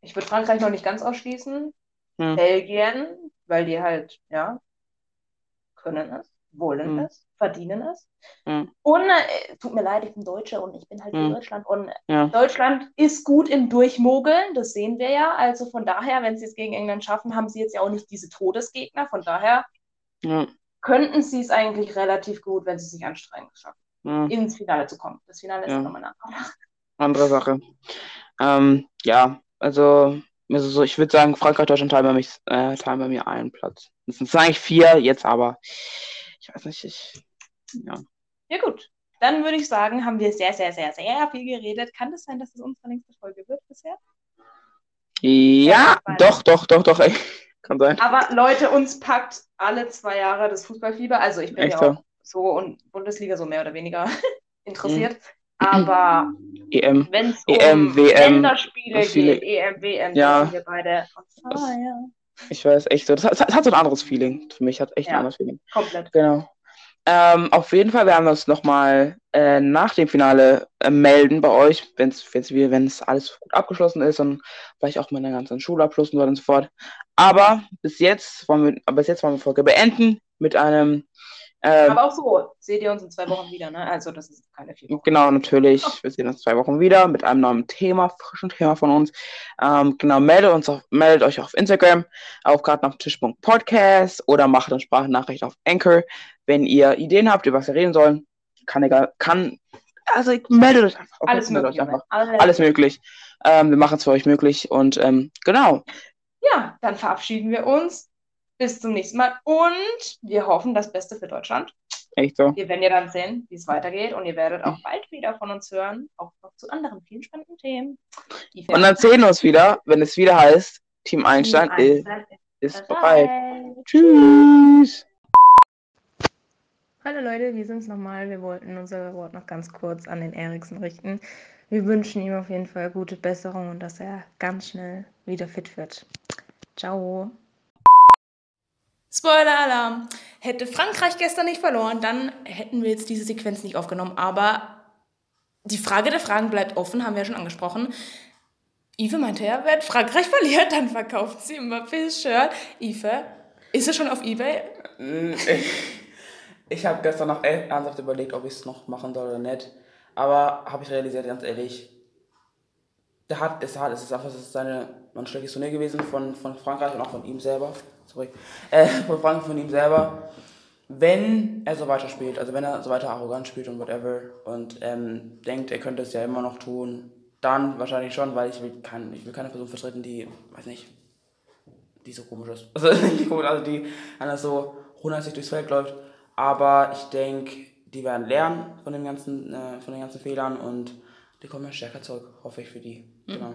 ich würde Frankreich noch nicht ganz ausschließen. Mhm. Belgien, weil die halt, ja, können es, wollen Mhm. es, verdienen es. Mhm. Und, äh, tut mir leid, ich bin Deutsche und ich bin halt für Mhm. Deutschland. Und ja, Deutschland ist gut im Durchmogeln, das sehen wir ja. Also von daher, wenn sie es gegen England schaffen, haben sie jetzt ja auch nicht diese Todesgegner. Von daher könnten sie es eigentlich relativ gut, wenn sie sich anstrengen, schaffen, ja. ins Finale zu kommen. Das Finale ist Ja. nochmal eine andere Sache. Ähm, ja, also, also so, ich würde sagen, Frankreich, Deutschland teilen bei, mich, äh, teilen bei mir einen Platz. Das sind eigentlich vier, jetzt aber, ich weiß nicht, ich, ja. Ja gut, dann würde ich sagen, haben wir sehr, sehr, sehr, sehr viel geredet. Kann es sein, dass es unsere nächste Folge wird bisher? Ja, doch, doch, doch, doch, ey. Kann sein. Aber Leute, uns packt alle zwei Jahre das Fußballfieber. Also ich bin Echt ja auch so und Bundesliga so mehr oder weniger interessiert. Mhm. Aber EM. wenn es EM, um WM, Länderspiele viele- geht, EM, WM, Ja. sind wir beide on fire. Ich weiß, echt so. Das hat, das hat so ein anderes Feeling. Für mich hat echt ein Ja. anderes Feeling. Komplett. Genau. Ähm, auf jeden Fall werden wir uns nochmal äh, nach dem Finale äh, melden bei euch, wenn es alles gut abgeschlossen ist und vielleicht auch mit einer ganzen Schulabschluss und so weiter und so fort. Aber bis jetzt wollen wir, bis jetzt wollen wir die Folge beenden mit einem äh, Aber auch so, seht ihr uns in zwei Wochen wieder, ne? Also das ist keine vier Wochen. Genau, natürlich. Wir sehen uns zwei Wochen wieder mit einem neuen Thema, frischen Thema von uns. Ähm, genau, meldet uns auf, meldet euch auf Instagram, auf Tisch.podcast oder macht eine Sprachnachricht auf Anchor. Wenn ihr Ideen habt, über was wir reden sollen, kann egal, kann, also meldet euch einfach. Alles möglich. einfach. Alles. Alles möglich. Ähm, wir machen es für euch möglich und ähm, genau. Ja, dann verabschieden wir uns. Bis zum nächsten Mal und wir hoffen das Beste für Deutschland. Echt so. Wir werden ja dann sehen, wie es weitergeht und ihr werdet auch bald wieder von uns hören, auch noch zu anderen vielen spannenden Themen. Und dann sehen wir uns wieder, wenn es wieder heißt, Team Einstein ist, Einstein ist bereit. bereit. Tschüss. Hallo Leute, wir sind's nochmal. Wir wollten unser Wort noch ganz kurz an den Eriksen richten. Wir wünschen ihm auf jeden Fall gute Besserung und dass er ganz schnell wieder fit wird. Ciao. Spoiler-Alarm! Hätte Frankreich gestern nicht verloren, dann hätten wir jetzt diese Sequenz nicht aufgenommen. Aber die Frage der Fragen bleibt offen, haben wir ja schon angesprochen. Yves meinte ja, wenn Frankreich verliert, dann verkauft sie Mbappés Shirt. Yves, ist es schon auf Ebay? Ich habe gestern noch ernsthaft überlegt, ob ich es noch machen soll oder nicht. Aber habe ich realisiert, ganz ehrlich, der hat, es hat, es ist einfach, es ist seine, man schlechtes Turnier gewesen von, von Frankreich und auch von ihm selber. Sorry. Äh, von Frankreich, von ihm selber. Wenn er so weiterspielt, also wenn er so weiter arrogant spielt und whatever und ähm, denkt, er könnte es ja immer noch tun, dann wahrscheinlich schon, weil ich will, kein, ich will keine Person vertreten, die, weiß nicht, die so komisch ist. Also also die anders so 180 durchs Feld läuft. Aber ich denke, die werden lernen von, dem ganzen, äh, von den ganzen Fehlern und die kommen ja stärker zurück, hoffe ich für die. Mhm. Genau.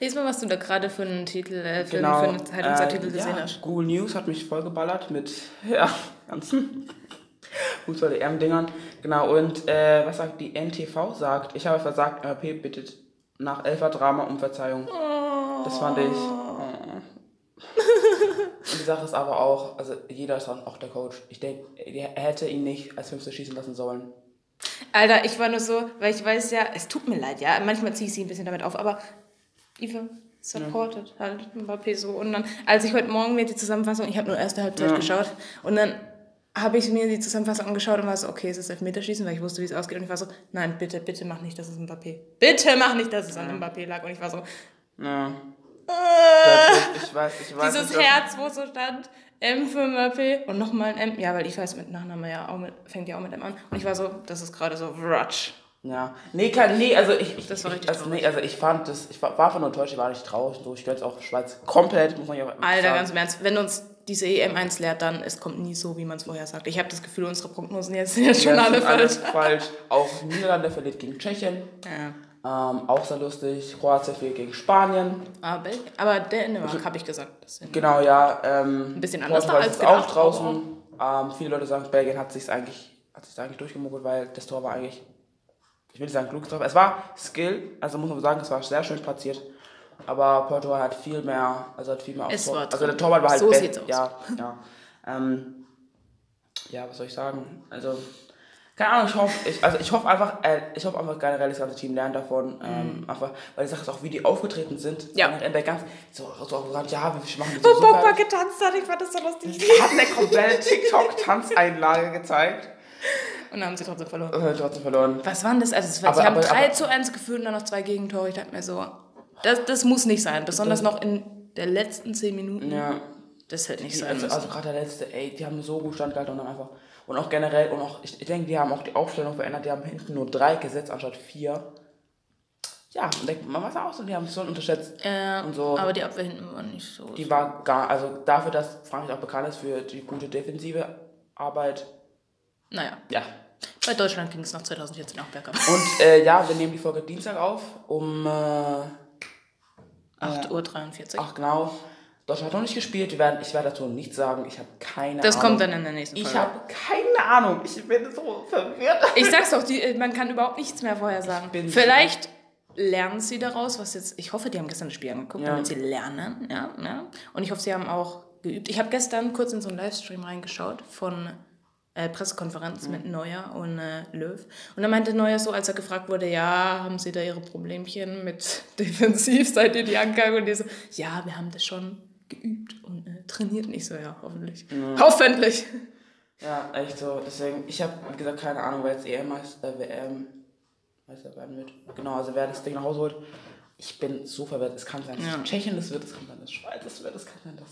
Lies mal, was du da gerade für einen Titel, äh, für, genau, einen, für einen Zeitungsartikel äh, gesehen ja, hast. Google News hat mich vollgeballert mit ja, ganzen Fußball-EM-Dingern. Genau, und äh, was sagt die NTV? Sagt, ich habe versagt, RP bittet nach Elfer Drama um Verzeihung. Oh. Das fand ich. Die Sache ist aber auch, also jeder ist dann auch der Coach. Ich denke, er hätte ihn nicht als Fünfte schießen lassen sollen. Alter, ich war nur so, weil ich weiß ja, es tut mir leid, ja, manchmal ziehe ich sie ein bisschen damit auf, aber Eva supported ja. halt Mbappé so. Und dann, als ich heute Morgen mir die Zusammenfassung, ich habe nur erste Halbzeit ja. geschaut, und dann habe ich mir die Zusammenfassung angeschaut und war so, okay, es ist Elfmeterschießen, weil ich wusste, wie es ausgeht. Und ich war so, nein, bitte, bitte mach nicht, dass es Mbappé. Bitte mach nicht, dass es an Mbappé lag. Und ich war so, ja. Äh, ich weiß, ich weiß Dieses nicht, Herz, wo so stand, M für Mbappé und nochmal ein M. Ja, weil ich weiß, mit Nachname ja auch mit, fängt ja auch mit M an. Und ich war so, das ist gerade so, ratsch. Ja. Nee, kann, nee, also ich, ich, das war richtig ich, also, nee, also ich fand das, ich war, war von enttäuscht, ich war nicht traurig, so, ich gönn's auch Schweiz komplett, muss man ja Alter, sagen. ganz im Ernst, wenn uns diese EM1 lehrt, dann es kommt nie so, wie man es vorher sagt. Ich habe das Gefühl, unsere Prognosen jetzt sind jetzt schon ja, alle falsch. falsch. Auch Niederlande verliert gegen Tschechien. Ja. Ähm, auch sehr lustig. Kroatien verliert gegen Spanien. Aber, ah, aber Dänemark habe ich gesagt. Genau, ja. Ähm, Ein bisschen anders als ist auch draußen. Ähm, viele Leute sagen, Belgien hat sich eigentlich, hat sich eigentlich durchgemogelt, weil das Tor war eigentlich ich will nicht sagen Tor, es war Skill, also muss man sagen, es war sehr schön platziert. Aber Portugal hat viel mehr, also hat viel mehr es Tor. Also der Torwart war halt so sieht's aus. Ja, ja. Ähm, ja, was soll ich sagen? Also, keine Ahnung, ich hoffe, ich, also ich hoffe einfach, äh, ich hoffe einfach generell das ganze Team lernt davon. Ähm, mhm. einfach, weil die Sache ist auch, wie die aufgetreten sind. Ja. Und der ganz, so, so gesagt, ja, wir machen das so. Wo Papa getanzt hat, ich fand das so lustig. Die hat eine komplette TikTok-Tanzeinlage gezeigt. Und dann haben sie trotzdem verloren. Äh, trotzdem verloren. Was waren das? Also, es war, aber, sie haben aber, 3 aber, zu 1 geführt und dann noch zwei Gegentore. Ich dachte mir so, das, das muss nicht sein. Besonders das, noch in der letzten 10 Minuten. Ja. Das hätte nicht sein also, müssen. Also, gerade der letzte, ey, die haben so gut standgehalten und dann einfach. Und auch generell, und auch, ich, ich denke, die haben auch die Aufstellung verändert. Die haben hinten nur drei gesetzt anstatt vier. Ja, man was auch so, die haben es schon unterschätzt. Äh, und so. Aber die Abwehr hinten war nicht so. Die war gar, also dafür, dass Frankreich auch bekannt ist für die gute defensive Arbeit. Naja. Ja, bei Deutschland ging es noch 2014 auch bergab. Und äh, ja, wir nehmen die Folge Dienstag auf um äh, 8.43 Uhr. Ach genau. Deutschland hat noch nicht gespielt. Werden, ich werde dazu nichts sagen. Ich habe keine das Ahnung. Das kommt dann in der nächsten Folge. Ich habe keine Ahnung. Ich bin so verwirrt. Ich sag's doch, die, man kann überhaupt nichts mehr vorher sagen. Vielleicht lernen sie daraus, was jetzt. Ich hoffe, die haben gestern das Spiel angeguckt, ja. damit sie lernen. Ja, ja. Und ich hoffe, sie haben auch geübt. Ich habe gestern kurz in so einen Livestream reingeschaut von äh, Pressekonferenz mhm. mit Neuer und äh, Löw. Und dann meinte Neuer so, als er gefragt wurde, ja, haben Sie da Ihre Problemchen mit defensiv, seid ihr die angegangen? Und die so, ja, wir haben das schon geübt und äh, trainiert. Nicht so, ja, hoffentlich. Mhm. Hoffentlich. Ja, echt so. Deswegen, ich habe, wie gesagt, keine Ahnung, wer jetzt EM heißt, äh, WM Meister werden wird. Genau, also wer das Ding nach Hause holt. Ich bin so verwirrt. Es kann sein, dass ja. Tschechien das wird, es kann sein, dass Schweiz das wird, es kann sein, dass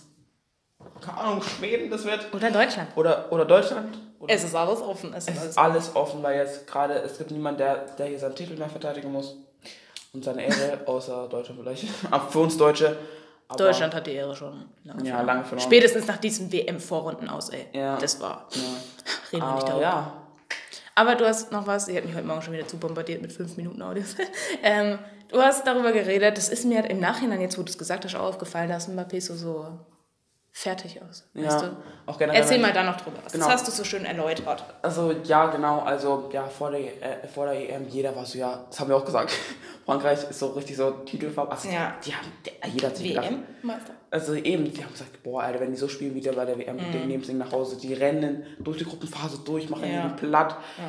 keine Ahnung, Schweden das wird. Oder Deutschland. Oder, oder Deutschland. Oder es ist alles offen. Es, es ist alles offen, weil jetzt gerade, es gibt niemanden, der, der hier seinen Titel mehr verteidigen muss. Und seine Ehre, außer Deutschland vielleicht. Aber für uns Deutsche. Aber Deutschland hat die Ehre schon lange ja, lange verloren. Spätestens nach diesen WM-Vorrunden aus, ey. Ja. Das war. Ja. Reden wir nicht darüber. Ja. Aber du hast noch was, ich habe mich heute Morgen schon wieder zu bombardiert mit fünf Minuten Audios. ähm, du hast darüber geredet, das ist mir im Nachhinein, jetzt wo du es gesagt hast, auch aufgefallen, dass Mbappé so, so fertig aus. Ja, weißt du? auch generell. Erzähl mal da noch drüber. Genau. Das hast du so schön erläutert. Also ja, genau. Also ja, vor der, äh, vor der EM, jeder war so, ja, das haben wir auch gesagt. Frankreich ist so richtig so Titelfarbe. Also, ja. Die haben, jeder hat sich WM-Meister. Also eben, die haben gesagt, boah, Alter, wenn die so spielen wie der bei der WM, mhm. die nehmen es nach Hause. Die rennen durch die Gruppenphase durch, machen ja. platt. Ja.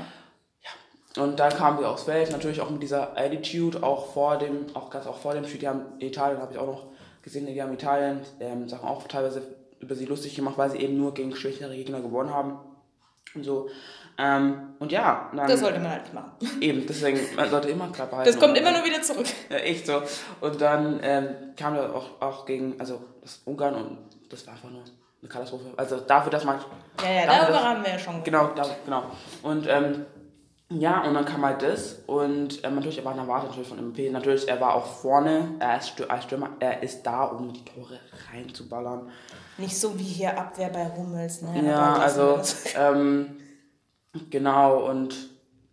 ja. Und dann kamen wir aufs Feld, natürlich auch mit dieser Attitude, auch vor dem, auch ganz auch vor dem Spiel, die haben Italien, habe ich auch noch gesehen, die haben Italien ähm, Sachen auch teilweise über sie lustig gemacht, weil sie eben nur gegen schwächere Gegner gewonnen haben. Und so. Ähm, und ja, dann. Das sollte man halt nicht machen. Eben, deswegen, man sollte immer Klappe halten. Das kommt immer nur wieder zurück. Ja, echt so. Und dann ähm, kam er auch, auch gegen, also das Ungarn und das war einfach nur eine Katastrophe. Also dafür, dass man. Ja, ja, darüber haben wir ja schon Genau, da, genau. Und ähm, ja, und dann kam halt das und ähm, natürlich, er war eine Erwartung natürlich von MP. Natürlich, er war auch vorne, er ist Stür als Stürmer, er ist da, um die Tore reinzuballern. Nicht so wie hier Abwehr bei Hummels, ne? Ja, also, ähm, genau, und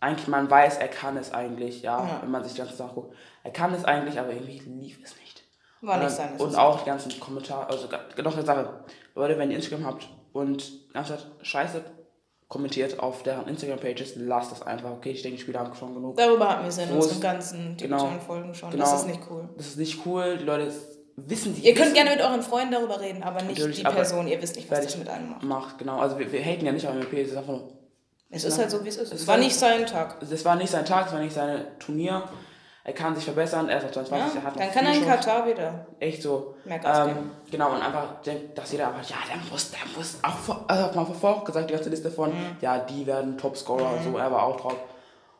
eigentlich, man weiß, er kann es eigentlich, ja, Ja. wenn man sich die ganze Sache guckt. Er kann es eigentlich, aber irgendwie lief es nicht. War und, nicht seine Und auch die ganzen Kommentare, also noch eine Sache. Leute, wenn ihr Instagram habt und anstatt Scheiße kommentiert auf deren Instagram-Pages, lasst das einfach. Okay, ich denke, die Spieler haben schon genug. Darüber hatten wir es in unseren ganzen digitalen Folgen schon. Genau. Das ist nicht cool. Das ist nicht cool. Die Leute wissen die Ihr könnt wissen, gerne mit euren Freunden darüber reden, aber nicht die Person. Ihr wisst nicht, was das mit einem macht. macht. Genau, also wir, wir haten ja nicht auf MP, es ist einfach nur. Es ist halt so, wie es ist. Es Es war- nicht sein Tag. Das war nicht sein Tag, es war nicht sein Turnier. Er kann sich verbessern, er ist auf 22, Ja? er hat noch Dann kann er in. Katar wieder. Echt so. Mehr Gas Ähm, geben. genau, und einfach denkt, dass jeder einfach, ja, der muss, der muss, auch vor, also hat man vorher gesagt, die ganze Liste von, Mhm. ja, die werden Topscorer und so, er war auch drauf.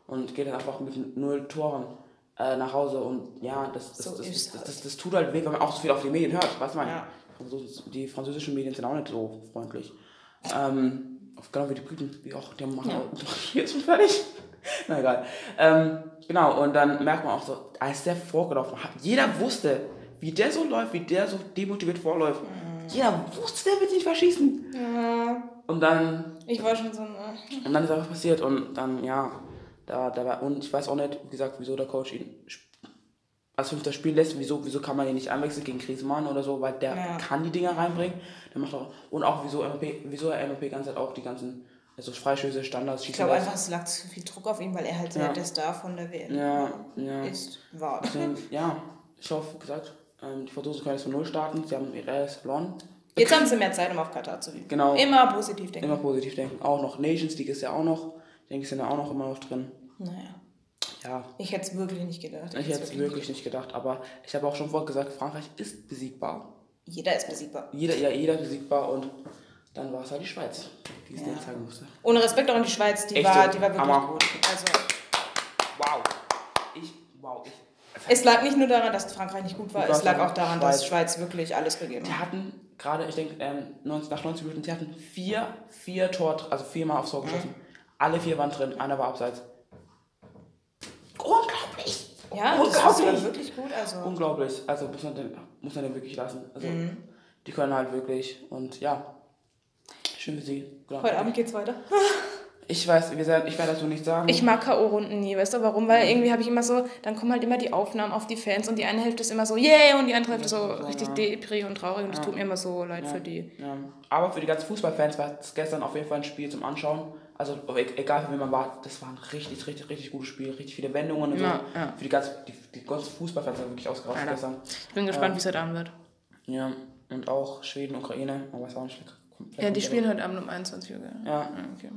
Und geht dann einfach mit null Toren äh, nach Hause und ja, das, das, So das, das, halt. das, das tut halt weh, wenn man auch so viel auf die Medien hört, weißt du, Ja. Die französischen Medien sind auch nicht so freundlich. Ähm, genau wie die Briten, wie auch, die machen Ja. hier ist fertig. Na egal. Ähm, genau, und dann merkt man auch so, als der vorgelaufen hat, jeder wusste, wie der so läuft, wie der so demotiviert vorläuft. Jeder wusste, der wird nicht verschießen. Ja, Und dann, ich war schon so. äh, und dann ist einfach passiert und dann, ja, da, da war, und ich weiß auch nicht, wie gesagt, wieso der Coach ihn als fünfter Spiel lässt, wieso, wieso kann man ihn nicht einwechseln gegen Griezmann oder so, weil der Ja. kann die Dinger reinbringen. Der macht auch, und auch wieso MP, wieso er MP ganz halt auch die ganzen, also Freischüsse, Standards, Ich schießen glaube lässt. einfach, es lag zu viel Druck auf ihn, weil er halt Ja. der Star von der WM Ja, ja. ist. War. Deswegen, ja, ich hoffe, wie gesagt, ähm, die Franzosen können jetzt von Null starten. Sie haben ihre erst verloren. Jetzt haben sie mehr Zeit, um auf Katar zu gehen. Genau. Immer positiv denken. Immer positiv denken. Auch noch Nations League ist ja auch noch. Ich denke, sind ja auch noch immer noch drin. Naja, Ja, ich hätte es wirklich nicht gedacht. ich hätte es wirklich nicht gedacht. Aber ich habe auch schon vorher gesagt, Frankreich ist besiegbar. Jeder ist besiegbar. Jeder, ja, jeder ist besiegbar. Und dann war es halt die Schweiz, die es Ja. nicht zeigen musste. Ohne Respekt auch an die Schweiz, die, Echt war, so? die war wirklich Hammer. gut. Also, Wow. Ich, wow, ich. es lag nicht nur daran, dass Frankreich nicht gut war, Gut es lag auch daran, Schweiz. dass Schweiz wirklich alles gegeben Die hat. hatten gerade, ich denke, ähm, 90 nach 90 Minuten, sie hatten vier, vier Tor, also viermal aufs Tor geschossen. Alle vier waren drin, einer war abseits. Unglaublich! Ja, das Unglaublich! war wirklich gut. Also, Unglaublich. Also muss man den, muss man den wirklich lassen. Also die können halt wirklich und ja. Sie. Genau. heute Abend geht's weiter. Ich weiß, wir sagen, ich werde dazu nicht sagen. Ich mag K.O.-Runden nie, weißt du warum? Weil irgendwie habe ich immer so, dann kommen halt immer die Aufnahmen auf die Fans und die eine Hälfte ist immer so, yeah, und die andere Hälfte so richtig depri und traurig und das tut mir immer so leid für die. ja. Aber für die ganzen Fußballfans war es gestern auf jeden Fall ein Spiel zum Anschauen. Also e- egal für wen man war, das war ein richtig, richtig, richtig gutes Spiel. Richtig viele Wendungen und Ja, so. ja. Für die ganzen, die, die ganzen Fußballfans waren wirklich ausgerastet gestern. Ich bin gespannt, wie es heute Abend wird. Ja. Und auch Schweden, Ukraine, man weiß auch nicht. vielleicht Ja, die spielen heute Abend um 21 Uhr. gell? Ja. Okay.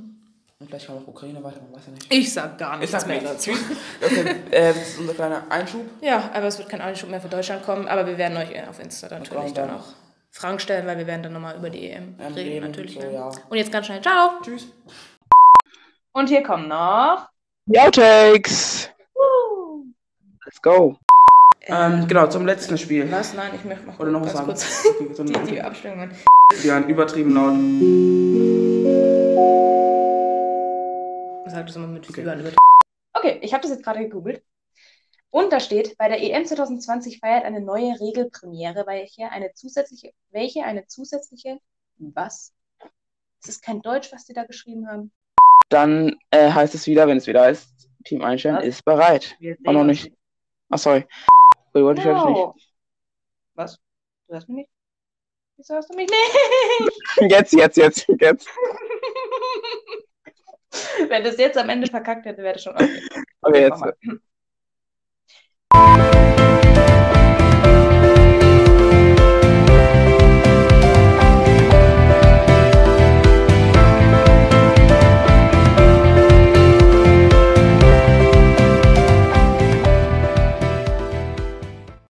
Und vielleicht kommt auch Ukraine weiter, man weiß ja nicht. Ich sag gar nichts sag mehr nichts. dazu. Okay, äh, das ist unser kleiner Einschub. Ja, aber es wird kein Einschub mehr für Deutschland kommen, aber wir werden euch auf Insta natürlich dann dann. auch Fragen stellen, weil wir werden dann nochmal über die EM Ähm, reden, reden, natürlich. so, ne? ja. Und jetzt ganz schnell, ciao! Tschüss. Und hier kommen noch... Die Outtakes. Let's go. Ähm, genau, zum letzten Spiel. Was? Nein, ich möchte noch Oder noch was sagen? kurz Okay, so die, die Abstimmungen. Die waren übertrieben laut. Sag das immer mit Okay. okay. okay, ich habe das jetzt gerade gegoogelt. Und da steht, bei der EM 2020 feiert eine neue Regelpremiere, welche eine zusätzliche, welche eine zusätzliche, was? Das ist kein Deutsch, was die da geschrieben haben. Dann äh, heißt es wieder, wenn es wieder heißt, Team Einstein Was? ist bereit. Auch noch nicht. Ach, sorry. Wait, wollte ich höre dich No. Was? Du hörst mich nicht? Wieso hast du mich nicht? Jetzt, jetzt, jetzt, jetzt. Wenn das jetzt am Ende verkackt hätte, wäre das schon okay. Okay, jetzt.